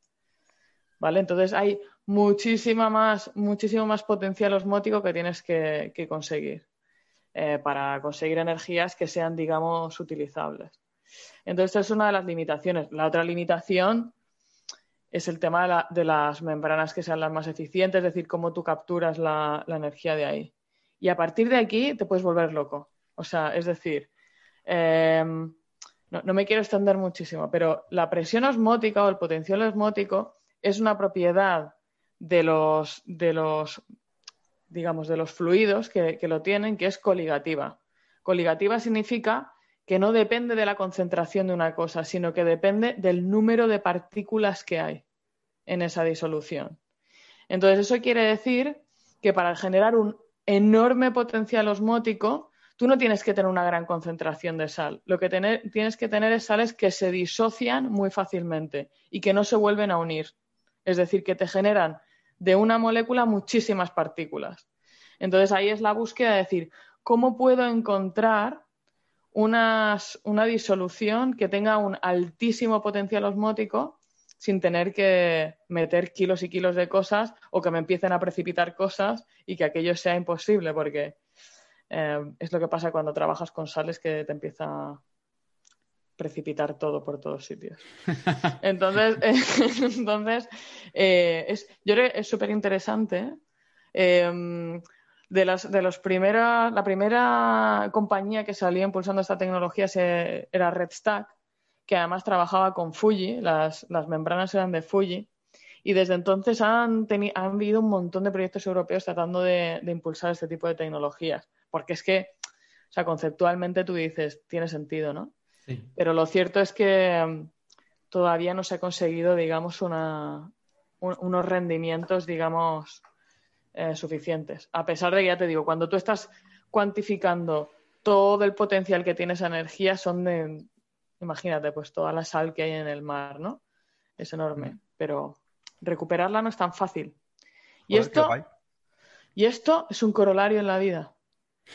¿Vale? Entonces hay muchísima más, muchísimo más potencial osmótico que tienes que, conseguir eh, para conseguir energías que sean, digamos, utilizables. Entonces, esta es una de las limitaciones. La otra limitación es el tema de, las membranas que sean las más eficientes, es decir, cómo tú capturas la, energía de ahí. Y a partir de aquí te puedes volver loco. O sea, es decir, em, no, no, me quiero extender muchísimo, pero la presión osmótica o el potencial osmótico es una propiedad de los, de los digamos, de los fluidos que, lo tienen, que es coligativa. Coligativa significa que no depende de la concentración de una cosa, sino que depende del número de partículas que hay en esa disolución. Entonces, eso quiere decir que para generar un enorme potencial osmótico, tú no tienes que tener una gran concentración de sal. Lo que tienes que tener es sales que se disocian muy fácilmente y que no se vuelven a unir. Es decir, que te generan de una molécula muchísimas partículas. Entonces ahí es la búsqueda de decir, ¿cómo puedo encontrar una disolución que tenga un altísimo potencial osmótico sin tener que meter kilos y kilos de cosas o que me empiecen a precipitar cosas y que aquello sea imposible, porque eh, es lo que pasa cuando trabajas con sales que te empieza precipitar todo por todos sitios. Entonces, entonces eh, es, yo creo que es súper interesante. De, las, de los primeros, la primera compañía que salió impulsando esta tecnología se, era Redstack, que además trabajaba con Fuji, las, las membranas eran de Fuji, y desde entonces han, han habido un montón de proyectos europeos tratando de, de, impulsar este tipo de tecnologías, porque es que, o sea, conceptualmente tú dices, tiene sentido, ¿no? Pero lo cierto es que mm, todavía no se ha conseguido, digamos, unos rendimientos, digamos, eh, suficientes. A pesar de que, ya te digo, cuando tú estás cuantificando todo el potencial que tiene esa energía son de, imagínate, pues toda la sal que hay en el mar, ¿no? Es enorme, mm. pero recuperarla no es tan fácil. Y esto, y esto es un corolario en la vida.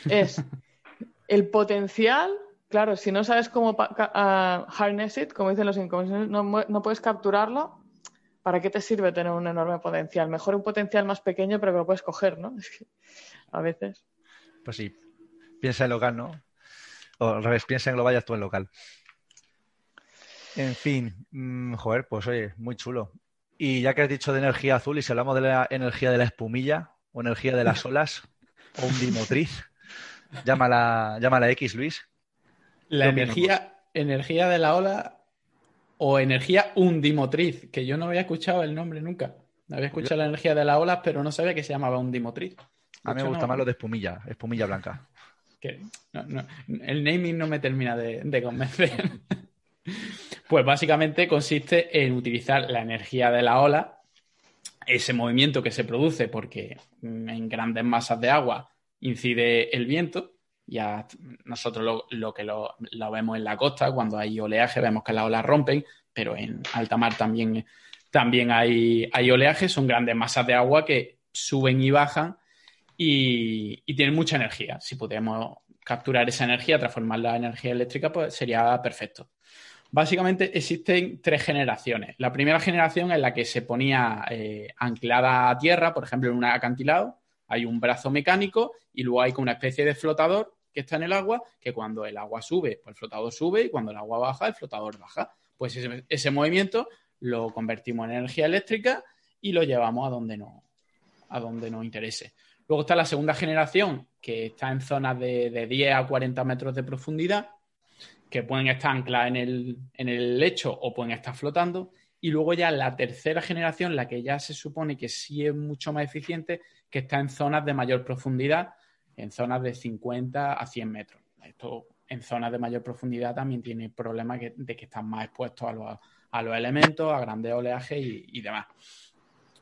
Es el potencial, claro, si no sabes cómo harness it, como dicen los inconscientes, no, no puedes capturarlo, ¿para qué te sirve tener un enorme potencial? Mejor un potencial más pequeño, pero que lo puedes coger, ¿no? a veces. Pues sí, piensa en local, ¿no? O al revés, piensa en global y actúa en local. En fin, mm, joder, pues oye, muy chulo. Y ya que has dicho de energía azul, y si hablamos de la energía de la espumilla, o energía de las olas, o un dimotriz, llámala, llámala X, Luis. La energía, energía de la ola o energía undimotriz, que yo no había escuchado el nombre nunca. Había escuchado la energía de las olas, pero no sabía que se llamaba undimotriz. A mí me gusta más lo de espumilla, espumilla blanca. el naming no me termina de convencer. pues básicamente consiste en utilizar la energía de la ola, ese movimiento que se produce porque en grandes masas de agua incide el viento. Ya nosotros lo, que lo, vemos en la costa, cuando hay oleaje, vemos que las olas rompen, pero en alta mar también, también hay, hay oleaje, son grandes masas de agua que suben y bajan y, y tienen mucha energía. Si pudiéramos capturar esa energía, transformarla en energía eléctrica, pues sería perfecto. Básicamente existen tres generaciones. La primera generación es la que se ponía eh, anclada a tierra, por ejemplo, en un acantilado. Hay un brazo mecánico y luego hay como una especie de flotador que está en el agua, que cuando el agua sube, pues el flotador sube y cuando el agua baja, el flotador baja. Pues ese, movimiento lo convertimos en energía eléctrica y lo llevamos a donde, no, a donde nos interese. Luego está la segunda generación, que está en zonas de, de 10 a 40 metros de profundidad, que pueden estar ancladas en el, en el lecho o pueden estar flotando. Y luego ya la tercera generación, la que ya se supone que sí es mucho más eficiente, que está en zonas de mayor profundidad, en zonas de 50 a 100 metros. Esto en zonas de mayor profundidad también tiene problemas de que están más expuestos a los, a los elementos, a grandes oleajes y, demás.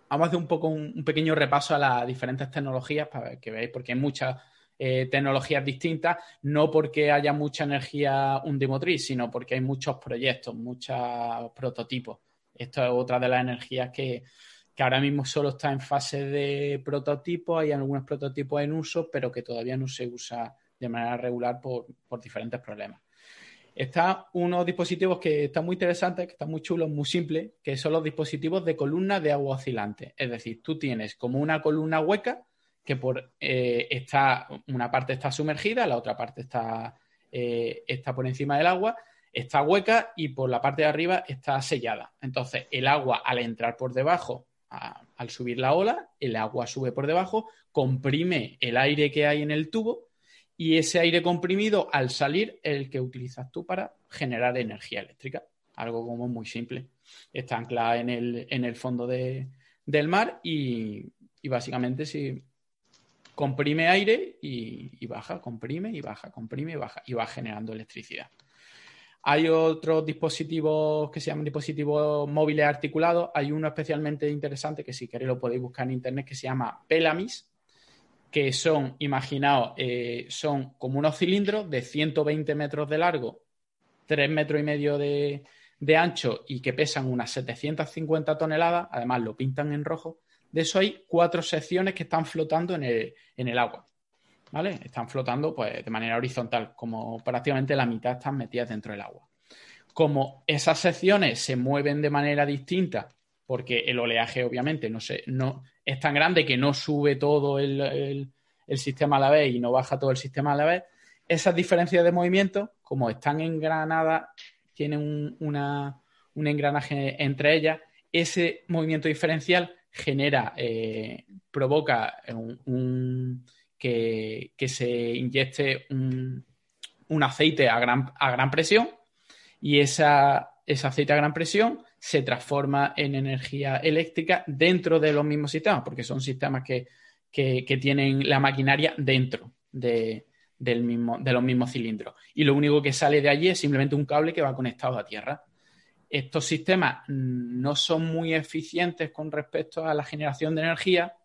Vamos a hacer un poco un, un, pequeño repaso a las diferentes tecnologías para que veáis, porque hay muchas eh, tecnologías distintas, no porque haya mucha energía undimotriz, sino porque hay muchos proyectos, muchos prototipos. Esto es otra de las energías que, ahora mismo solo está en fase de prototipo, hay algunos prototipos en uso, pero que todavía no se usa de manera regular por, diferentes problemas. Está unos dispositivos que están muy interesantes, que están muy chulos, muy simples, que son los dispositivos de columna de agua oscilante. Es decir, tú tienes como una columna hueca que por eh, está, una parte está sumergida, la otra parte está, eh, está por encima del agua, está hueca y por la parte de arriba está sellada. Entonces, el agua al entrar por debajo, al subir la ola, el agua sube por debajo, comprime el aire que hay en el tubo y ese aire comprimido al salir el que utilizas tú para generar energía eléctrica. Algo como muy simple. Está anclada en el, en el fondo del mar y, y básicamente si comprime aire y, baja, comprime y baja, comprime y baja, y va generando electricidad. Hay otros dispositivos que se llaman dispositivos móviles articulados. Hay uno especialmente interesante que si queréis lo podéis buscar en internet que se llama Pelamis, que son, imaginaos, eh, son como unos cilindros de 120 metros de largo, 3 metros y medio de, de ancho y que pesan unas 750 toneladas. Además, lo pintan en rojo de eso hay cuatro secciones que están flotando en el, agua. ¿Vale? Están flotando pues, de manera horizontal, como prácticamente la mitad están metidas dentro del agua. Como esas secciones se mueven de manera distinta, porque el oleaje obviamente no, es tan grande que no sube todo el, sistema a la vez y no baja todo el sistema a la vez, esas diferencias de movimiento, como están engranadas, tienen un engranaje entre ellas, ese movimiento diferencial genera, eh, provoca un, que, se inyecte un, aceite a gran, a gran, presión y esa, ese aceite a gran presión se transforma en energía eléctrica dentro de los mismos sistemas, porque son sistemas que, tienen la maquinaria dentro de, del mismo, de los mismos cilindros. Y lo único que sale de allí es simplemente un cable que va conectado a tierra estos sistemas no son muy eficientes con respecto a la generación de energía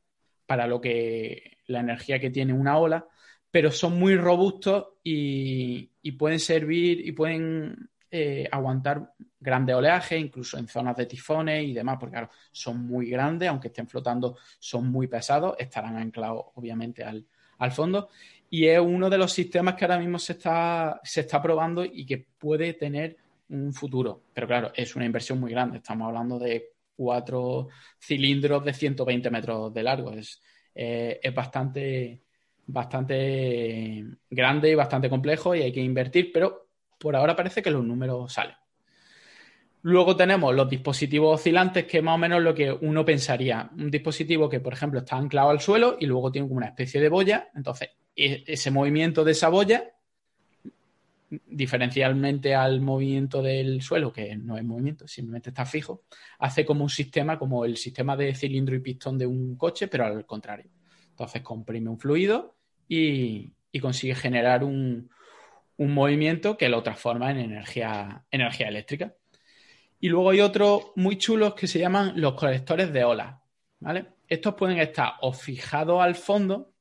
para lo que la energía que tiene una ola, pero son muy robustos y, pueden servir y pueden eh, aguantar grandes oleajes, incluso en zonas de tifones y demás, porque claro, son muy grandes, aunque estén flotando, son muy pesados, estarán anclados obviamente al, fondo. Y es uno de los sistemas que ahora mismo se está, se está probando y que puede tener un futuro. Pero claro, es una inversión muy grande. Estamos hablando de cuatro cilindros de 120 metros de largo. Eh, es bastante, bastante grande y bastante complejo y hay que invertir, pero por ahora parece que los números salen. Luego tenemos los dispositivos oscilantes, que es más o menos lo que uno pensaría. Un dispositivo que, por ejemplo, está anclado al suelo y luego tiene como una especie de boya. Entonces, e-, ese movimiento de esa boya, diferencialmente al movimiento del suelo, que no es movimiento, simplemente está fijo, hace como un sistema, como el sistema de cilindro y pistón de un coche, pero al contrario. Entonces comprime un fluido y, consigue generar un, movimiento que lo transforma en energía, energía eléctrica. Y luego hay otros muy chulos que se llaman los colectores de olas. ¿vale? Estos pueden estar o fijados al fondo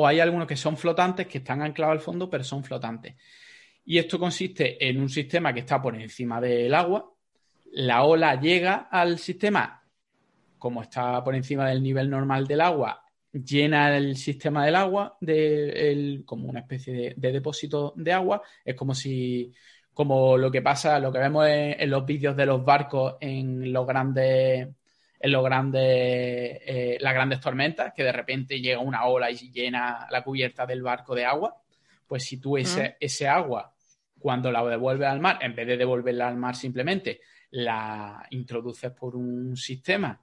o hay algunos que son flotantes, que están anclados al fondo, pero son flotantes. Y esto consiste en un sistema que está por encima del agua. La ola llega al sistema, como está por encima del nivel normal del agua, llena el sistema del agua de, como una especie de, depósito de agua. Es como si, como lo que pasa, lo que vemos en, los vídeos de los barcos en los grandes, en los grandes, eh, las grandes tormentas, que de repente llega una ola y llena la cubierta del barco de agua. Pues si tú ese, ese agua, cuando la devuelves al mar, en vez de devolverla al mar simplemente, la introduces por un sistema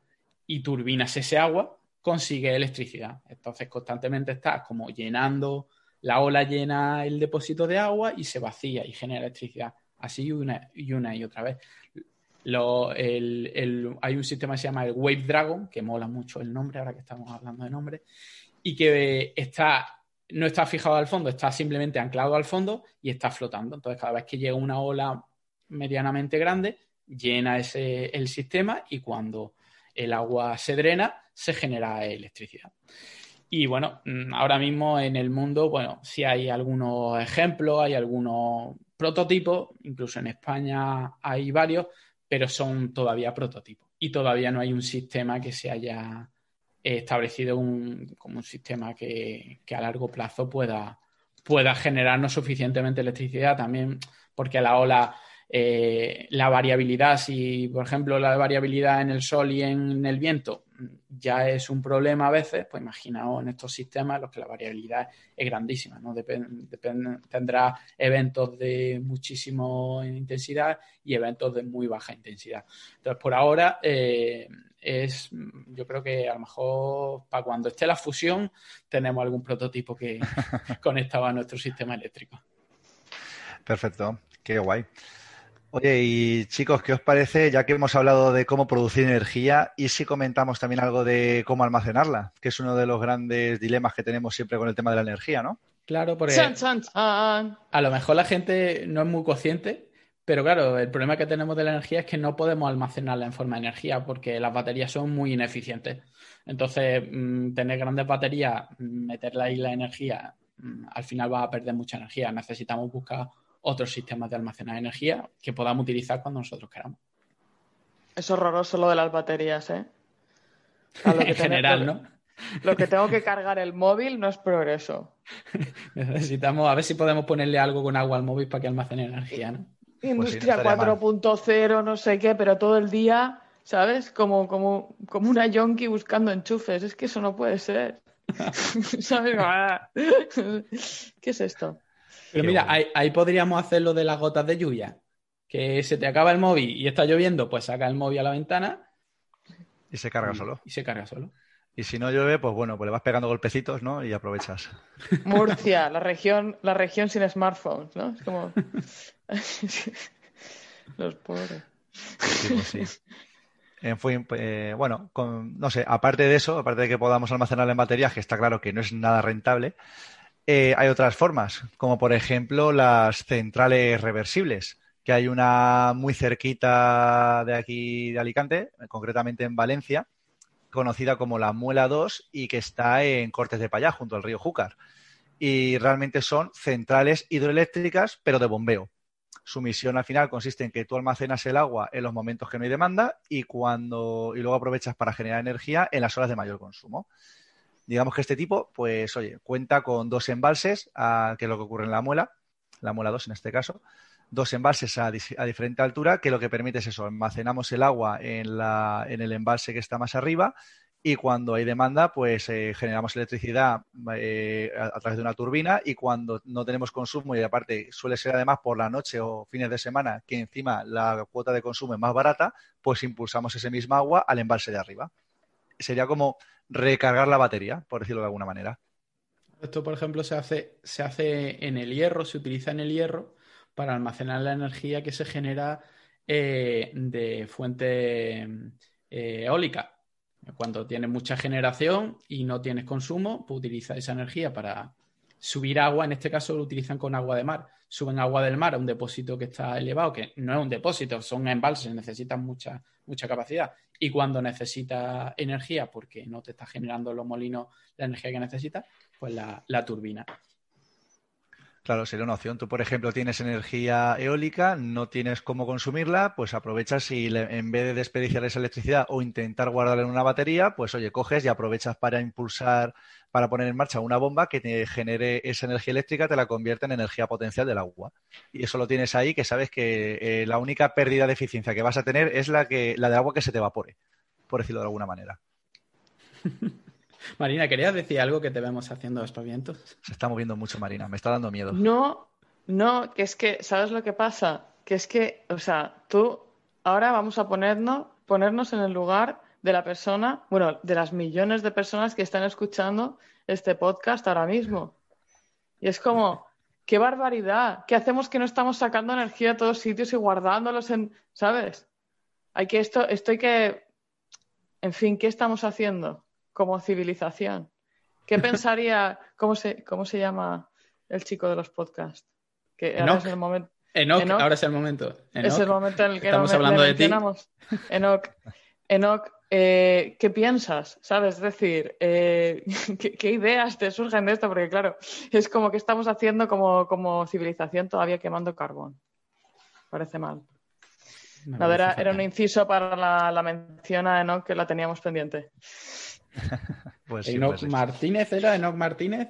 y turbinas ese agua, consigue electricidad. Entonces constantemente estás como llenando, la ola llena el depósito de agua y se vacía y genera electricidad. Así una y una y otra vez. Hay un sistema que se llama el Wave Dragon, que mola mucho el nombre, ahora que estamos hablando de nombre, y que está, no está fijado al fondo, está simplemente anclado al fondo y está flotando. Entonces, cada vez que llega una ola medianamente grande, llena ese, el sistema y cuando el agua se drena, se genera electricidad. Y bueno, mm, ahora mismo en el mundo, bueno, sí hay algunos ejemplos, hay algunos prototipos, incluso en España hay varios, pero son todavía prototipos. Y todavía no hay un sistema que se haya establecido como un sistema que, a largo plazo pueda, pueda generarnos suficientemente electricidad también, porque la ola eh, la variabilidad, si por ejemplo la variabilidad en el sol y en el viento ya es un problema a veces, pues imaginaos en estos sistemas los que la variabilidad es grandísima, ¿no? tendrá eventos de muchísima intensidad y eventos de muy baja intensidad. Entonces, por ahora, eh, es, yo creo que a lo mejor para cuando esté la fusión tenemos algún prototipo que conectaba a nuestro sistema eléctrico. Perfecto, qué guay. Oye, y chicos, ¿qué os parece, ya que hemos hablado de cómo producir energía, y si comentamos también algo de cómo almacenarla, que es uno de los grandes dilemas que tenemos siempre con el tema de la energía, ¿no? Claro, porque a lo mejor la gente no es muy consciente, pero claro, el problema que tenemos de la energía es que no podemos almacenarla en forma de energía porque las baterías son muy ineficientes. Entonces, mm, tener grandes baterías, mm, meterla ahí la energía, mm, al final va a perder mucha energía. Necesitamos buscar otros sistemas de almacenar energía que podamos utilizar cuando nosotros queramos. Es horroroso lo de las baterías, ¿eh? en general, ¿no? Lo que tengo que cargar el móvil no es progreso. Necesitamos, a ver si podemos ponerle algo con agua al móvil para que almacene energía, ¿no? Industria 4.0, no sé qué, pero todo el día, ¿sabes? Como, como, como una yonki buscando enchufes. Es que eso no puede ser. ¿Sabes? ¿Qué es esto? Pero mira, ahí, podríamos hacer lo de las gotas de lluvia. Que se te acaba el móvil y está lloviendo, pues saca el móvil a la ventana. Y se carga solo. Y se carga solo. Y si no llueve, pues bueno, pues le vas pegando golpecitos, ¿no? Y aprovechas. Murcia, la región, la región sin smartphones, ¿no? Es como. Los pobres. Sí, pues sí. En fin, eh, bueno, no sé, aparte de eso, aparte de que podamos almacenar en baterías, que está claro que no es nada rentable, eh, hay otras formas, como por ejemplo las centrales reversibles, que hay una muy cerquita de aquí de Alicante, concretamente en Valencia, conocida como la Muela 2 y que está en Cortes de Payá, junto al río Júcar. y realmente son centrales hidroeléctricas, pero de bombeo. Su misión al final consiste en que tú almacenas el agua en los momentos que no hay demanda y cuando y luego aprovechas para generar energía en las horas de mayor consumo. Digamos que este tipo, pues oye, cuenta con dos embalses, que es lo que ocurre en la muela, la muela 2 en este caso, dos embalses a, diferente altura, que lo que permite es eso, almacenamos el agua en, la, en el embalse que está más arriba y cuando hay demanda, pues eh, generamos electricidad eh, a, través de una turbina y cuando no tenemos consumo y aparte suele ser además por la noche o fines de semana que encima la cuota de consumo es más barata, pues impulsamos ese mismo agua al embalse de arriba. Sería como recargar la batería, por decirlo de alguna manera. Esto, por ejemplo, se hace, se hace en el hierro, se utiliza en el hierro para almacenar la energía que se genera eh, de fuente eólica cuando tienes mucha generación y no tienes consumo, pues utiliza esa energía para subir agua. En este caso lo utilizan con agua de mar. Suben agua del mar a un depósito que está elevado, que no es un depósito, son embalses, necesitan mucha, mucha capacidad. Y cuando necesitas energía, porque no te está generando los molinos la energía que necesitas, pues la, la turbina. Claro, sería una opción. Tú, por ejemplo, tienes energía eólica, no tienes cómo consumirla, pues aprovechas y en vez de desperdiciar esa electricidad o intentar guardarla en una batería, pues oye, coges y aprovechas para impulsar, para poner en marcha una bomba que te genere esa energía eléctrica, te la convierte en energía potencial del agua. Y eso lo tienes ahí, que sabes que eh, la única pérdida de eficiencia que vas a tener es la, que, la de agua que se te evapore, por decirlo de alguna manera. Marina, ¿querías decir algo que te vemos haciendo vientos? Se está moviendo mucho, Marina. Me está dando miedo. No, no, que es que, ¿sabes lo que pasa? Que es que, o sea, tú, ahora vamos a ponernos, ponernos en el lugar de la persona, bueno, de las millones de personas que están escuchando este podcast ahora mismo. Y es como, qué barbaridad, ¿qué hacemos que no estamos sacando energía a todos sitios y guardándolos en, ¿sabes? Hay que esto, esto hay que, en fin, ¿qué estamos haciendo? Como civilización. ¿Qué pensaría, cómo se, cómo se llama el chico de los podcasts? Que ahora es el momento. Enoch, ahora es el momento. es el momento en el que estamos hablando de ti. Enoch, Enoch eh, ¿qué piensas? ¿Sabes? Es decir, eh, ¿qué, ideas te surgen de esto? Porque claro, es como que estamos haciendo como, como civilización todavía quemando carbón. Parece mal. era, era, un inciso para la, la mención a Enoch que la teníamos pendiente. pues Enoch Martínez era Enoch Martínez.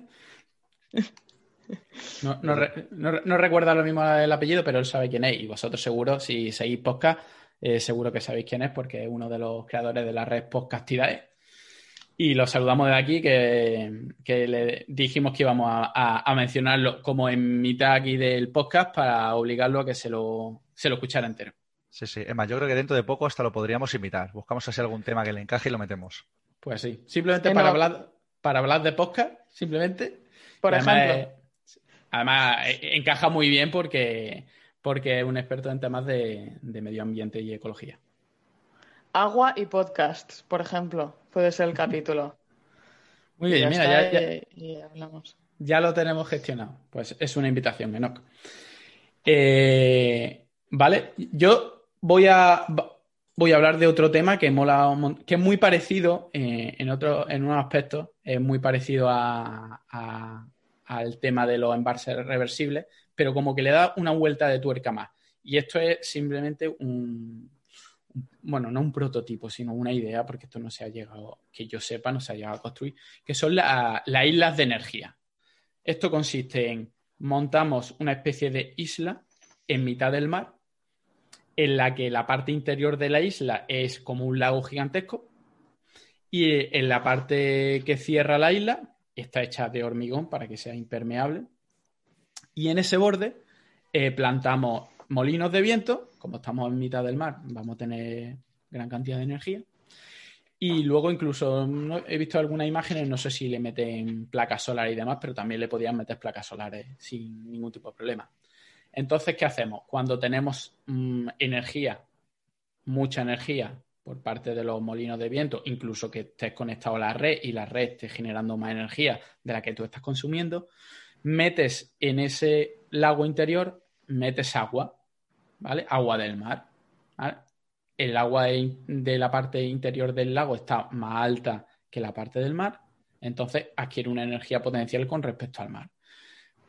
No, no, recuerda lo mismo el apellido, pero él sabe quién es. Y vosotros seguro, si seguís podcast, eh, seguro que sabéis quién es, porque es uno de los creadores de la red Podcastidae. Y lo saludamos de aquí, que, le dijimos que íbamos a, mencionarlo como en mitad aquí del podcast para obligarlo a que se lo, se lo escuchara entero. Sí, sí. Es más, yo creo que dentro de poco hasta lo podríamos invitar. Buscamos así algún tema que le encaje y lo metemos. Pues sí, simplemente para hablar, para hablar de podcast, simplemente. Por ejemplo. Además, e, encaja muy bien porque, porque es un experto en temas de, medio ambiente y ecología. Agua y podcasts, por ejemplo, puede ser el capítulo. Muy bien, mira, ya, ya, lo tenemos gestionado. Pues es una invitación, Enoch. Eh, vale, yo voy a, voy a hablar de otro tema que que es muy parecido eh, en otro, en unos aspectos, es muy parecido al tema de los embalses reversibles, pero como que le da una vuelta de tuerca más. Y esto es simplemente un, bueno, no un prototipo, sino una idea, porque esto no se ha llegado, que yo sepa, no se ha llegado a construir, que son las islas de energía. Esto consiste en montamos una especie de isla en mitad del mar en la que la parte interior de la isla es como un lago gigantesco y en la parte que cierra la isla está hecha de hormigón para que sea impermeable. Y en ese borde eh, plantamos molinos de viento, como estamos en mitad del mar, vamos a tener gran cantidad de energía. Y luego incluso he visto algunas imágenes, no sé si le meten placas solares y demás, pero también le podían meter placas solares sin ningún tipo de problema. Entonces, ¿qué hacemos? Cuando tenemos mm, energía, mucha energía por parte de los molinos de viento, incluso que estés conectado a la red y la red esté generando más energía de la que tú estás consumiendo, metes en ese lago interior, metes agua, ¿vale? Agua del mar. El agua de la parte interior del lago está más alta que la parte del mar, entonces adquiere una energía potencial con respecto al mar.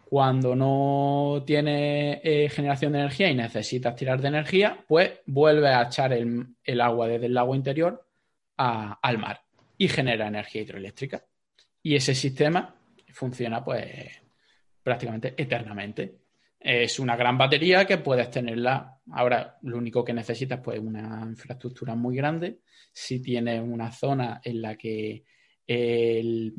Cuando no tiene eh, generación de energía y necesitas tirar de energía, pues vuelve a echar el, agua desde el lago interior al mar y genera energía hidroeléctrica. Y ese sistema funciona pues prácticamente eternamente. Es una gran batería que puedes tenerla. Ahora, lo único que necesitas pues una infraestructura muy grande. Si tienes una zona en la que el,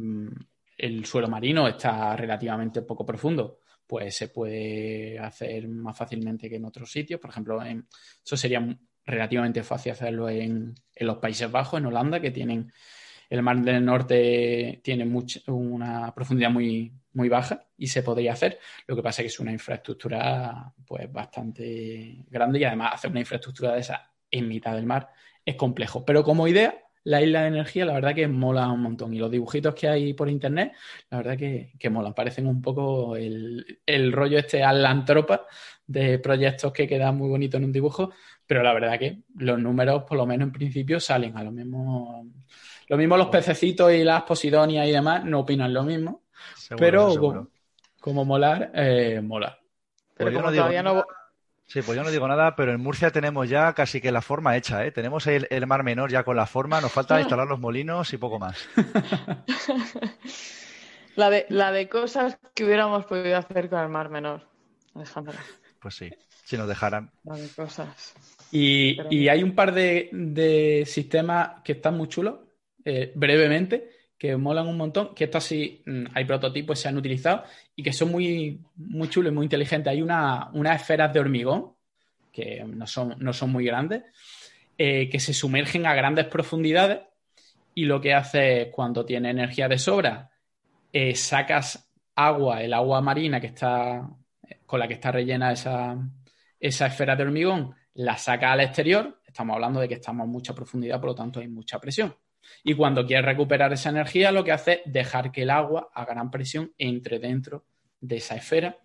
el suelo marino está relativamente poco profundo, pues se puede hacer más fácilmente que en otros sitios. Por ejemplo, eso sería relativamente fácil hacerlo en, los Países Bajos, en Holanda, que tienen el mar del norte tiene una profundidad muy, muy baja y se podría hacer. Lo que pasa es que es una infraestructura pues bastante grande y además hacer una infraestructura de esa en mitad del mar es complejo. Pero como idea, la isla de energía, la verdad que mola un montón. Y los dibujitos que hay por internet, la verdad que, que molan. Parecen un poco el, el rollo este alantropa de proyectos que quedan muy bonito en un dibujo, pero la verdad que los números, por lo menos en principio, salen a lo mismo. Lo mismo los pececitos y las posidonias y demás no opinan lo mismo, pero como, molar, eh, mola. Pero pues como todavía no, Sí, pues yo no digo nada, pero en Murcia tenemos ya casi que la forma hecha, ¿eh? Tenemos el, el mar menor ya con la forma, nos falta instalar los molinos y poco más. la, de, la de cosas que hubiéramos podido hacer con el mar menor, Alejandra. Pues sí, si nos dejaran. La de cosas. Y, hay un par de, sistemas que están muy chulos, eh, brevemente, que molan un montón, que estos sí mm, hay prototipos que se han utilizado y que son muy, muy chulos y muy inteligentes. Hay una, unas esferas de hormigón, que no son, no son muy grandes, eh, que se sumergen a grandes profundidades y lo que hace es cuando tiene energía de sobra, eh, sacas agua, el agua marina que está con la que está rellena esa, esa esfera de hormigón, la saca al exterior. Estamos hablando de que estamos a mucha profundidad, por lo tanto hay mucha presión. Y cuando quieres recuperar esa energía, lo que hace es dejar que el agua a gran presión entre dentro de esa esfera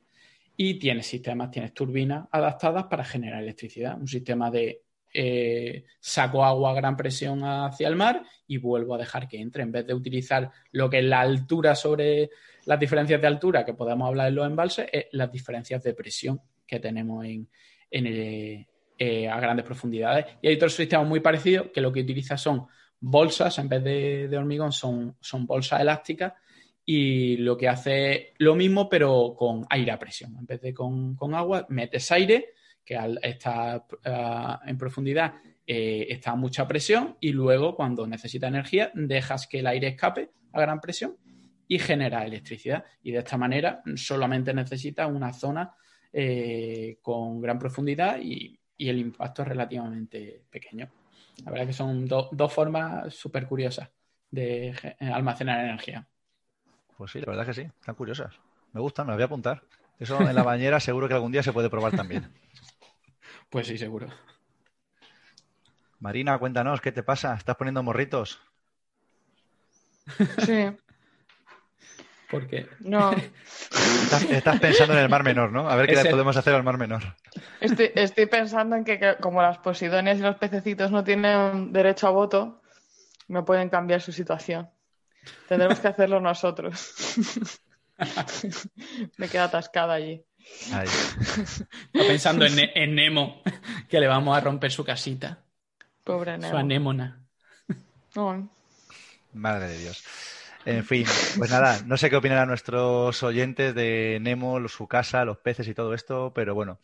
y tienes sistemas, tienes turbinas adaptadas para generar electricidad. Un sistema de eh, saco agua a gran presión hacia el mar y vuelvo a dejar que entre. En vez de utilizar lo que es la altura sobre las diferencias de altura que podemos hablar en los embalses, es las diferencias de presión que tenemos en, eh, a grandes profundidades. Y hay otros sistemas muy parecidos que lo que utiliza son bolsas, en vez de, hormigón, son, bolsas elásticas y lo que hace lo mismo, pero con aire a presión. En vez de con, agua, metes aire, que al estar ah, en profundidad eh, está a mucha presión, y luego, cuando necesita energía, dejas que el aire escape a gran presión y genera electricidad. Y de esta manera solamente necesita una zona eh, con gran profundidad y el impacto es relativamente pequeño. La verdad que son dos formas súper curiosas de eh, almacenar energía. Pues sí, la verdad que sí, están curiosas. Me gustan, me las voy a apuntar. Eso en la bañera seguro que algún día se puede probar también. Pues sí, seguro. Marina, cuéntanos, ¿qué te pasa? ¿Estás poniendo morritos? Sí. ¿Por qué? No. Estás, pensando en el Mar Menor, ¿no? A ver qué le podemos hacer al Mar Menor. Estoy, pensando en que, como las posidonias y los pececitos no tienen derecho a voto, no pueden cambiar su situación. Tendremos que hacerlo nosotros. Me queda atascada allí. Está pensando en, Nemo, que le vamos a romper su casita. Pobre Nemo. Su anémona. Madre de Dios. En fin, pues nada, no sé qué opinarán nuestros oyentes de Nemo, su casa, los peces y todo esto, pero bueno,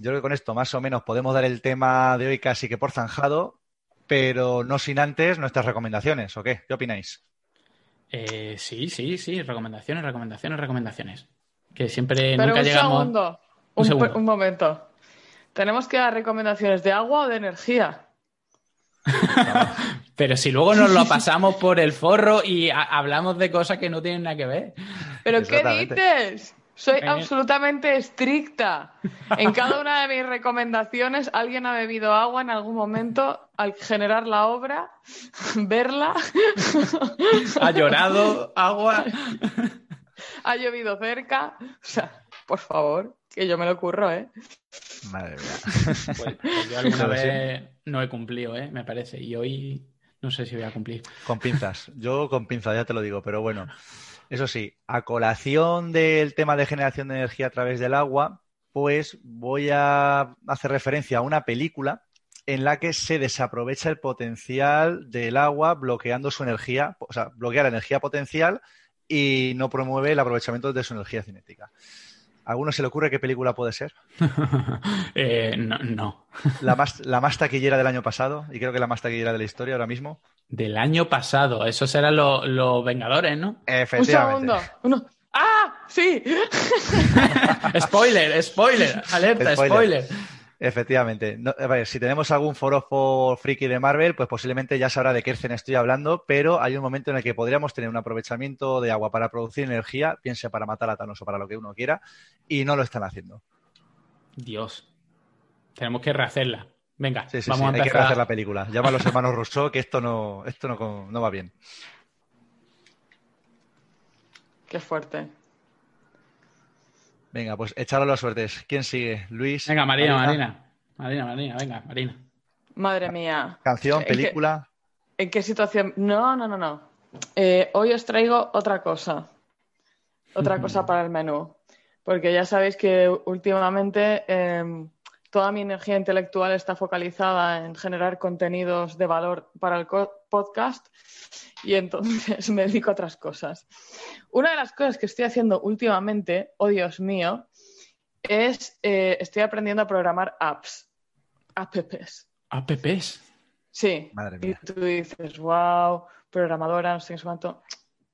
yo creo que con esto más o menos podemos dar el tema de hoy casi que por zanjado, pero no sin antes nuestras recomendaciones, ¿o qué? ¿Qué opináis? Eh, sí, sí, sí, recomendaciones, recomendaciones, recomendaciones. Que siempre pero nunca un llegamos. Segundo. Un, segundo. un momento. ¿Tenemos que dar recomendaciones de agua o de energía? Pero si luego nos lo pasamos por el forro y hablamos de cosas que no tienen nada que ver. ¿Pero qué dices? Soy absolutamente estricta. En cada una de mis recomendaciones, alguien ha bebido agua en algún momento al generar la obra, verla. Ha llorado agua. Ha llovido cerca. O sea, por favor, que yo me lo curro, ¿eh? Madre mía. Pues, pues yo alguna vez no he cumplido, ¿eh? Me parece. Y hoy no sé si voy a cumplir. Con pinzas. Yo con pinzas, ya te lo digo, pero bueno. Eso sí, a colación del tema de generación de energía a través del agua, pues voy a hacer referencia a una película en la que se desaprovecha el potencial del agua bloqueando su energía, o sea, bloquea la energía potencial y no promueve el aprovechamiento de su energía cinética. ¿A ¿Alguno se le ocurre qué película puede ser? Eh, no, no. La más, la más taquillera del año pasado y creo que la más taquillera de la historia ahora mismo. Del año pasado. Esos eran los, los Vengadores, ¿no? Un Efectivamente. segundo. Uno. ¡Ah! ¡Sí! spoiler, spoiler, alerta, Spoiler. spoiler. Efectivamente. No, a ver, si tenemos algún forofo friki de Marvel, pues posiblemente ya sabrá de qué escena estoy hablando, pero hay un momento en el que podríamos tener un aprovechamiento de agua para producir energía, piense para matar a Thanos o para lo que uno quiera, y no lo están haciendo. Dios. Tenemos que rehacerla. Venga, Sí, sí, vamos sí, a hay que empezar. rehacer la película. Llama a los hermanos Rousseau que esto no, esto no, no va bien. Qué fuerte. Venga, pues echarlo las suertes. ¿Quién sigue? Luis. Venga, Marina, Marina. Marina, Marina, venga, Marina. Madre mía. Canción, ¿En qué- película. ¿En qué situación? No, no, no, no. Eh, hoy os traigo otra cosa. Otra cosa para el menú. Porque ya sabéis que últimamente eh, toda mi energía intelectual está focalizada en generar contenidos de valor para el podcast y entonces me dedico a otras cosas. Una de las cosas que estoy haciendo últimamente, oh Dios mío, es eh, estoy aprendiendo a programar apps, apps. APPs. Sí. Madre Y mía. tú dices, wow, programadora, no sé qué cuánto.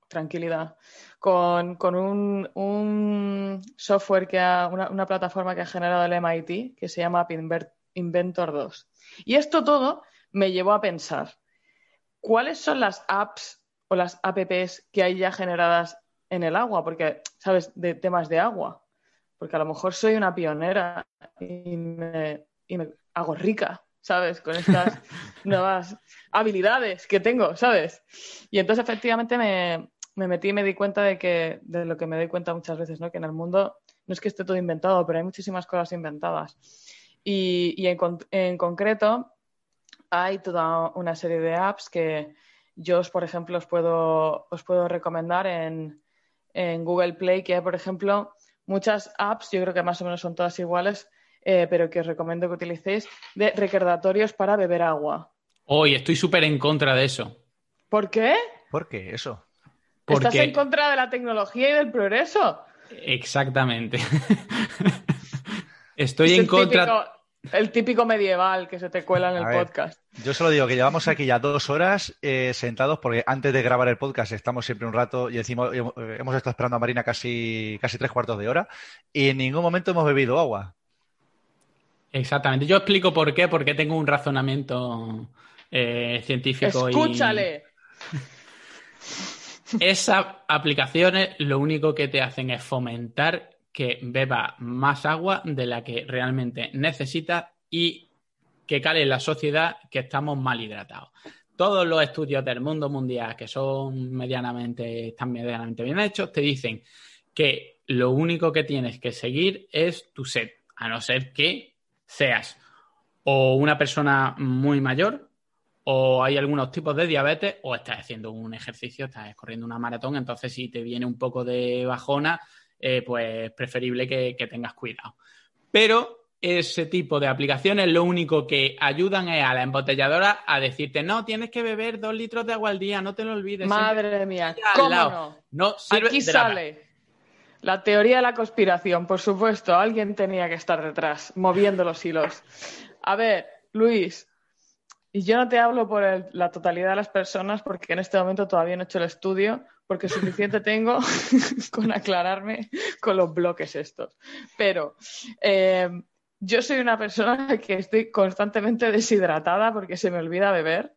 Tranquilidad. Con, con un, un software que ha, una, una plataforma que ha generado el MIT que se llama Inventor 2. Y esto todo me llevó a pensar, ¿cuáles son las apps o las apps que hay ya generadas en el agua? Porque, ¿sabes? De temas de agua. Porque a lo mejor soy una pionera y me, y me hago rica, ¿sabes? Con estas nuevas habilidades que tengo, ¿sabes? Y entonces efectivamente me, me metí y me di cuenta de que, de lo que me doy cuenta muchas veces, ¿no? Que en el mundo no es que esté todo inventado, pero hay muchísimas cosas inventadas. Y, y en, con- en concreto, hay toda una serie de apps que yo, os, por ejemplo, os puedo, os puedo recomendar en, en Google Play, que hay, por ejemplo, muchas apps, yo creo que más o menos son todas iguales, eh, pero que os recomiendo que utilicéis, de recordatorios para beber agua. Hoy estoy súper en contra de eso. ¿Por qué? ¿Por qué eso? ¿Estás en contra de la tecnología y del progreso? Exactamente. Estoy Es en contra. típico- el típico medieval que se te cuela en el ver. podcast. Yo solo digo que llevamos aquí ya dos horas eh, sentados porque antes de grabar el podcast estamos siempre un rato y decimos, hemos estado esperando a Marina casi, casi tres cuartos de hora y en ningún momento hemos bebido agua. Exactamente. Yo explico por qué, porque tengo un razonamiento eh, científico y Escúchale. esas aplicaciones lo único que te hacen es fomentar que beba más agua de la que realmente necesitas y que cale en la sociedad que estamos mal hidratados. Todos los estudios del mundo mundial que son medianamente, están medianamente bien hechos, te dicen que lo único que tienes que seguir es tu sed, a no ser que seas o una persona muy mayor o hay algunos tipos de diabetes o estás haciendo un ejercicio, estás corriendo una maratón, entonces si te viene un poco de bajona, eh, pues preferible que, que tengas cuidado. Pero ese tipo de aplicaciones lo único que ayudan es a la embotelladora a decirte, no, tienes que beber dos litros de agua al día, no te lo olvides. Madre mía, ¿cómo lado. no? No sirve Aquí sale la teoría de la conspiración, por supuesto. Alguien tenía que estar detrás, moviendo los hilos. A ver, Luis, y yo no te hablo por la totalidad de las personas porque en este momento todavía no he hecho el estudio, porque suficiente tengo con aclararme con los bloques estos. Pero eh, yo soy una persona que estoy constantemente deshidratada porque se me olvida beber.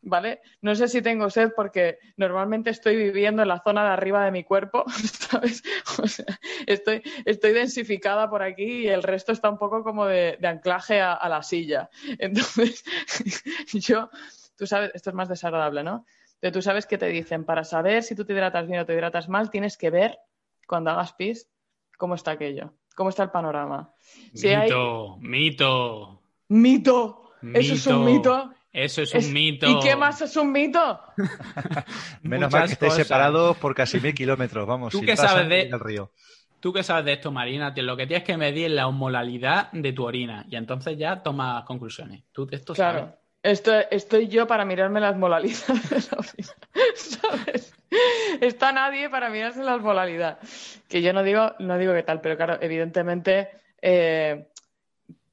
¿Vale? No sé si tengo sed porque normalmente estoy viviendo en la zona de arriba de mi cuerpo, ¿sabes? O sea, estoy, estoy densificada por aquí y el resto está un poco como de, de anclaje a, a la silla. Entonces, yo, tú sabes, esto es más desagradable, ¿no? Pero tú sabes que te dicen, para saber si tú te hidratas bien o te hidratas mal, tienes que ver cuando hagas pis cómo está aquello, cómo está el panorama. Si hay Mito, mito. mito, eso es un Mito. Eso es un mito. ¿Y qué más es un mito? Menos mal que estéis separados por casi mil kilómetros, vamos. ¿Tú qué sabes de el río? Tú qué sabes de esto, Marina, lo que tienes que medir es la osmolalidad de tu orina y entonces ya tomas conclusiones. Tú de esto claro. Estoy, estoy yo para mirarme las molalidades de la orina, ¿sabes? Está nadie para mirarse las molalidades. Que yo no digo, no digo que tal, pero claro, evidentemente eh,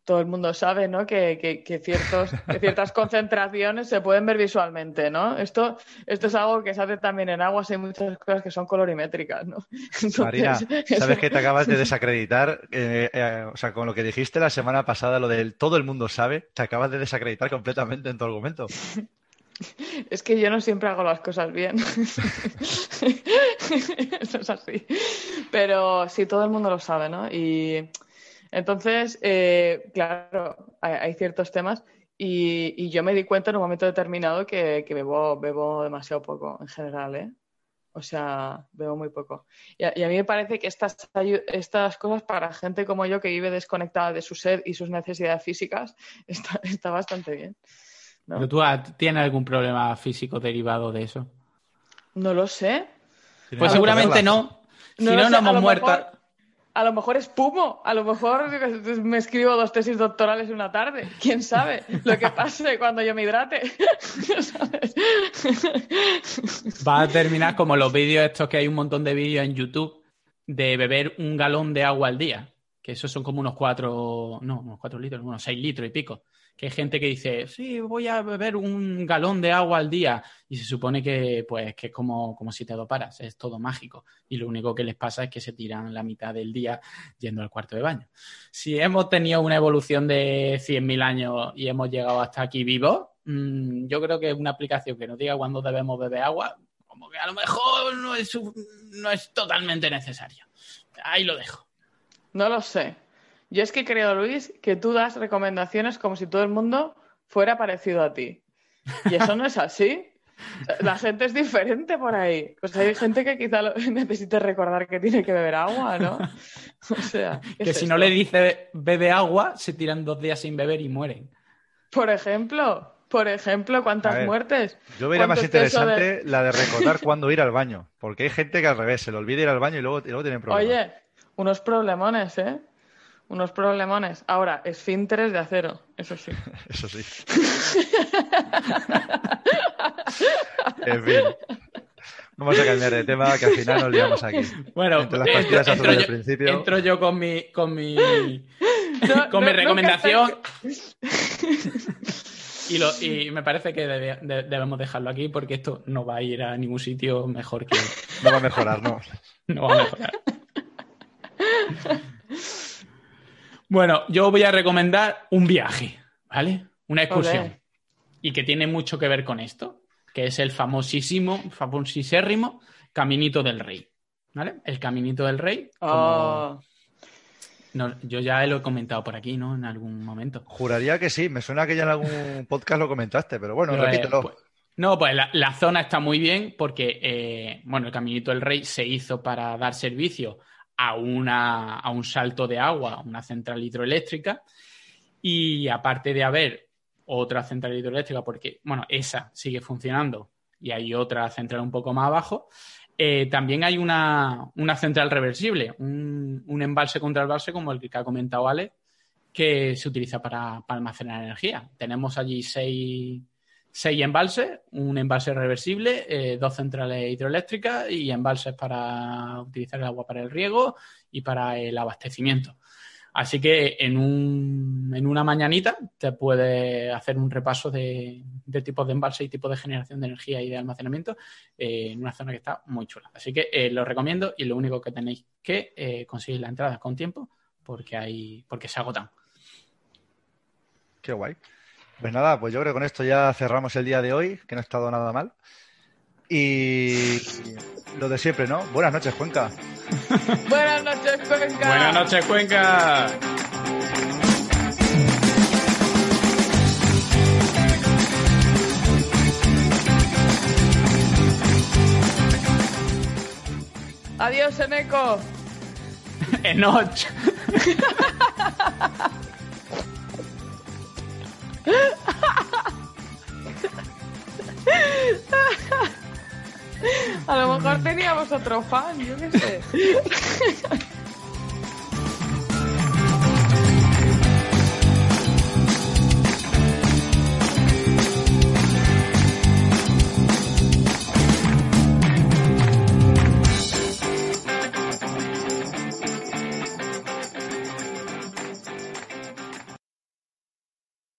todo el mundo sabe ¿no? que, ciertos, ciertas concentraciones se pueden ver visualmente, ¿no? Esto, esto es algo que se hace también en aguas, hay muchas cosas que son colorimétricas, ¿no? Marina, sabes que te acabas de desacreditar, eh, eh, o sea, con lo que dijiste la semana pasada, lo del todo el mundo sabe, te acabas de desacreditar completamente en tu argumento. Es que yo no siempre hago las cosas bien. Eso es así. Pero sí, todo el mundo lo sabe, ¿no? Y entonces, eh, claro, hay, ciertos temas y, yo me di cuenta en un momento determinado que, bebo, bebo demasiado poco en general, ¿eh? O sea, bebo muy poco. Y a, mí me parece que estas, estas cosas para gente como yo que vive desconectada de su sed y sus necesidades físicas está, bastante bien. ¿Pero tú tienes algún problema físico derivado de eso? No lo sé. Pues seguramente no. Si no, no, hemos muerto a lo mejor espumo, a lo mejor me escribo dos tesis doctorales en una tarde. ¿Quién sabe lo que pase cuando yo me hidrate? Va a terminar como los vídeos estos que hay un montón de vídeos en YouTube de beber un galón de agua al día, que esos son como unos cuatro, no, unos cuatro litros, unos seis litros y pico que hay gente que dice, sí, voy a beber un galón de agua al día y se supone que, pues, que es como, como si te doparas, es todo mágico y lo único que les pasa es que se tiran la mitad del día yendo al cuarto de baño. Si hemos tenido una evolución de 100.000 años y hemos llegado hasta aquí vivos, mm, yo creo que una aplicación que nos diga cuándo debemos beber agua, como que a lo mejor no es, no es totalmente necesario. Ahí lo dejo. No lo sé. Yo es que creo, Luis, que tú das recomendaciones como si todo el mundo fuera parecido a ti. Y eso no es así. La gente es diferente por ahí. Pues hay gente que quizá necesite recordar que tiene que beber agua, ¿no? O sea. Que si no le dice bebe agua, se tiran dos días sin beber y mueren. Por ejemplo, por ejemplo, ¿cuántas muertes? Yo vería más interesante la de recordar cuándo ir al baño. Porque hay gente que al revés, se le olvida ir al baño y luego, y luego tienen problemas. Oye, unos problemones, ¿eh? Unos problemones. Ahora, esfínteres de acero, eso sí. eso sí. en fin. Vamos a cambiar de tema, que al final nos liamos aquí. Bueno, entro, yo, con mi, con mi, con mi recomendación. Y, lo, y, me parece que debemos dejarlo aquí porque esto no va a ir a ningún sitio mejor que. No va a mejorar, no. No va a mejorar. Bueno, yo voy a recomendar un viaje, ¿vale? Una excursión. Y que tiene mucho que ver con esto, que es el famosísimo, famosísimo Caminito del Rey. ¿Vale? El Caminito del Rey. Ah. yo ya lo he comentado por aquí, ¿no? En algún momento. Juraría que sí, me suena que ya en algún podcast lo comentaste, pero bueno, pues, repítelo. Pues, no, pues la, zona está muy bien porque, eh, bueno, el Caminito del Rey se hizo para dar servicio a, una, a un salto de agua, una central hidroeléctrica. Y aparte de haber otra central hidroeléctrica, porque, bueno, esa sigue funcionando y hay otra central un poco más abajo, eh, también hay una, central reversible, un, embalse contra embalse como el que ha comentado Ale, que se utiliza para, para almacenar energía. Tenemos allí seis, seis embalses, un embalse reversible, eh, dos centrales hidroeléctricas y embalses para utilizar el agua para el riego y para el abastecimiento. Así que en, un, en una mañanita te puedes hacer un repaso de, tipos de embalse y tipos de generación de energía y de almacenamiento eh, en una zona que está muy chula. Así que eh, lo recomiendo y lo único que tenéis que conseguir la entrada con tiempo porque, hay, porque se agotan. Qué guay. Pues nada, pues yo creo que con esto ya cerramos el día de hoy, que no ha estado nada mal. Y lo de siempre, ¿no? Buenas noches, Cuenca. Buenas noches, Cuenca. Buenas noches, Cuenca. Adiós, Eneco. Enoch. A lo mejor teníamos otro fan, yo qué sé.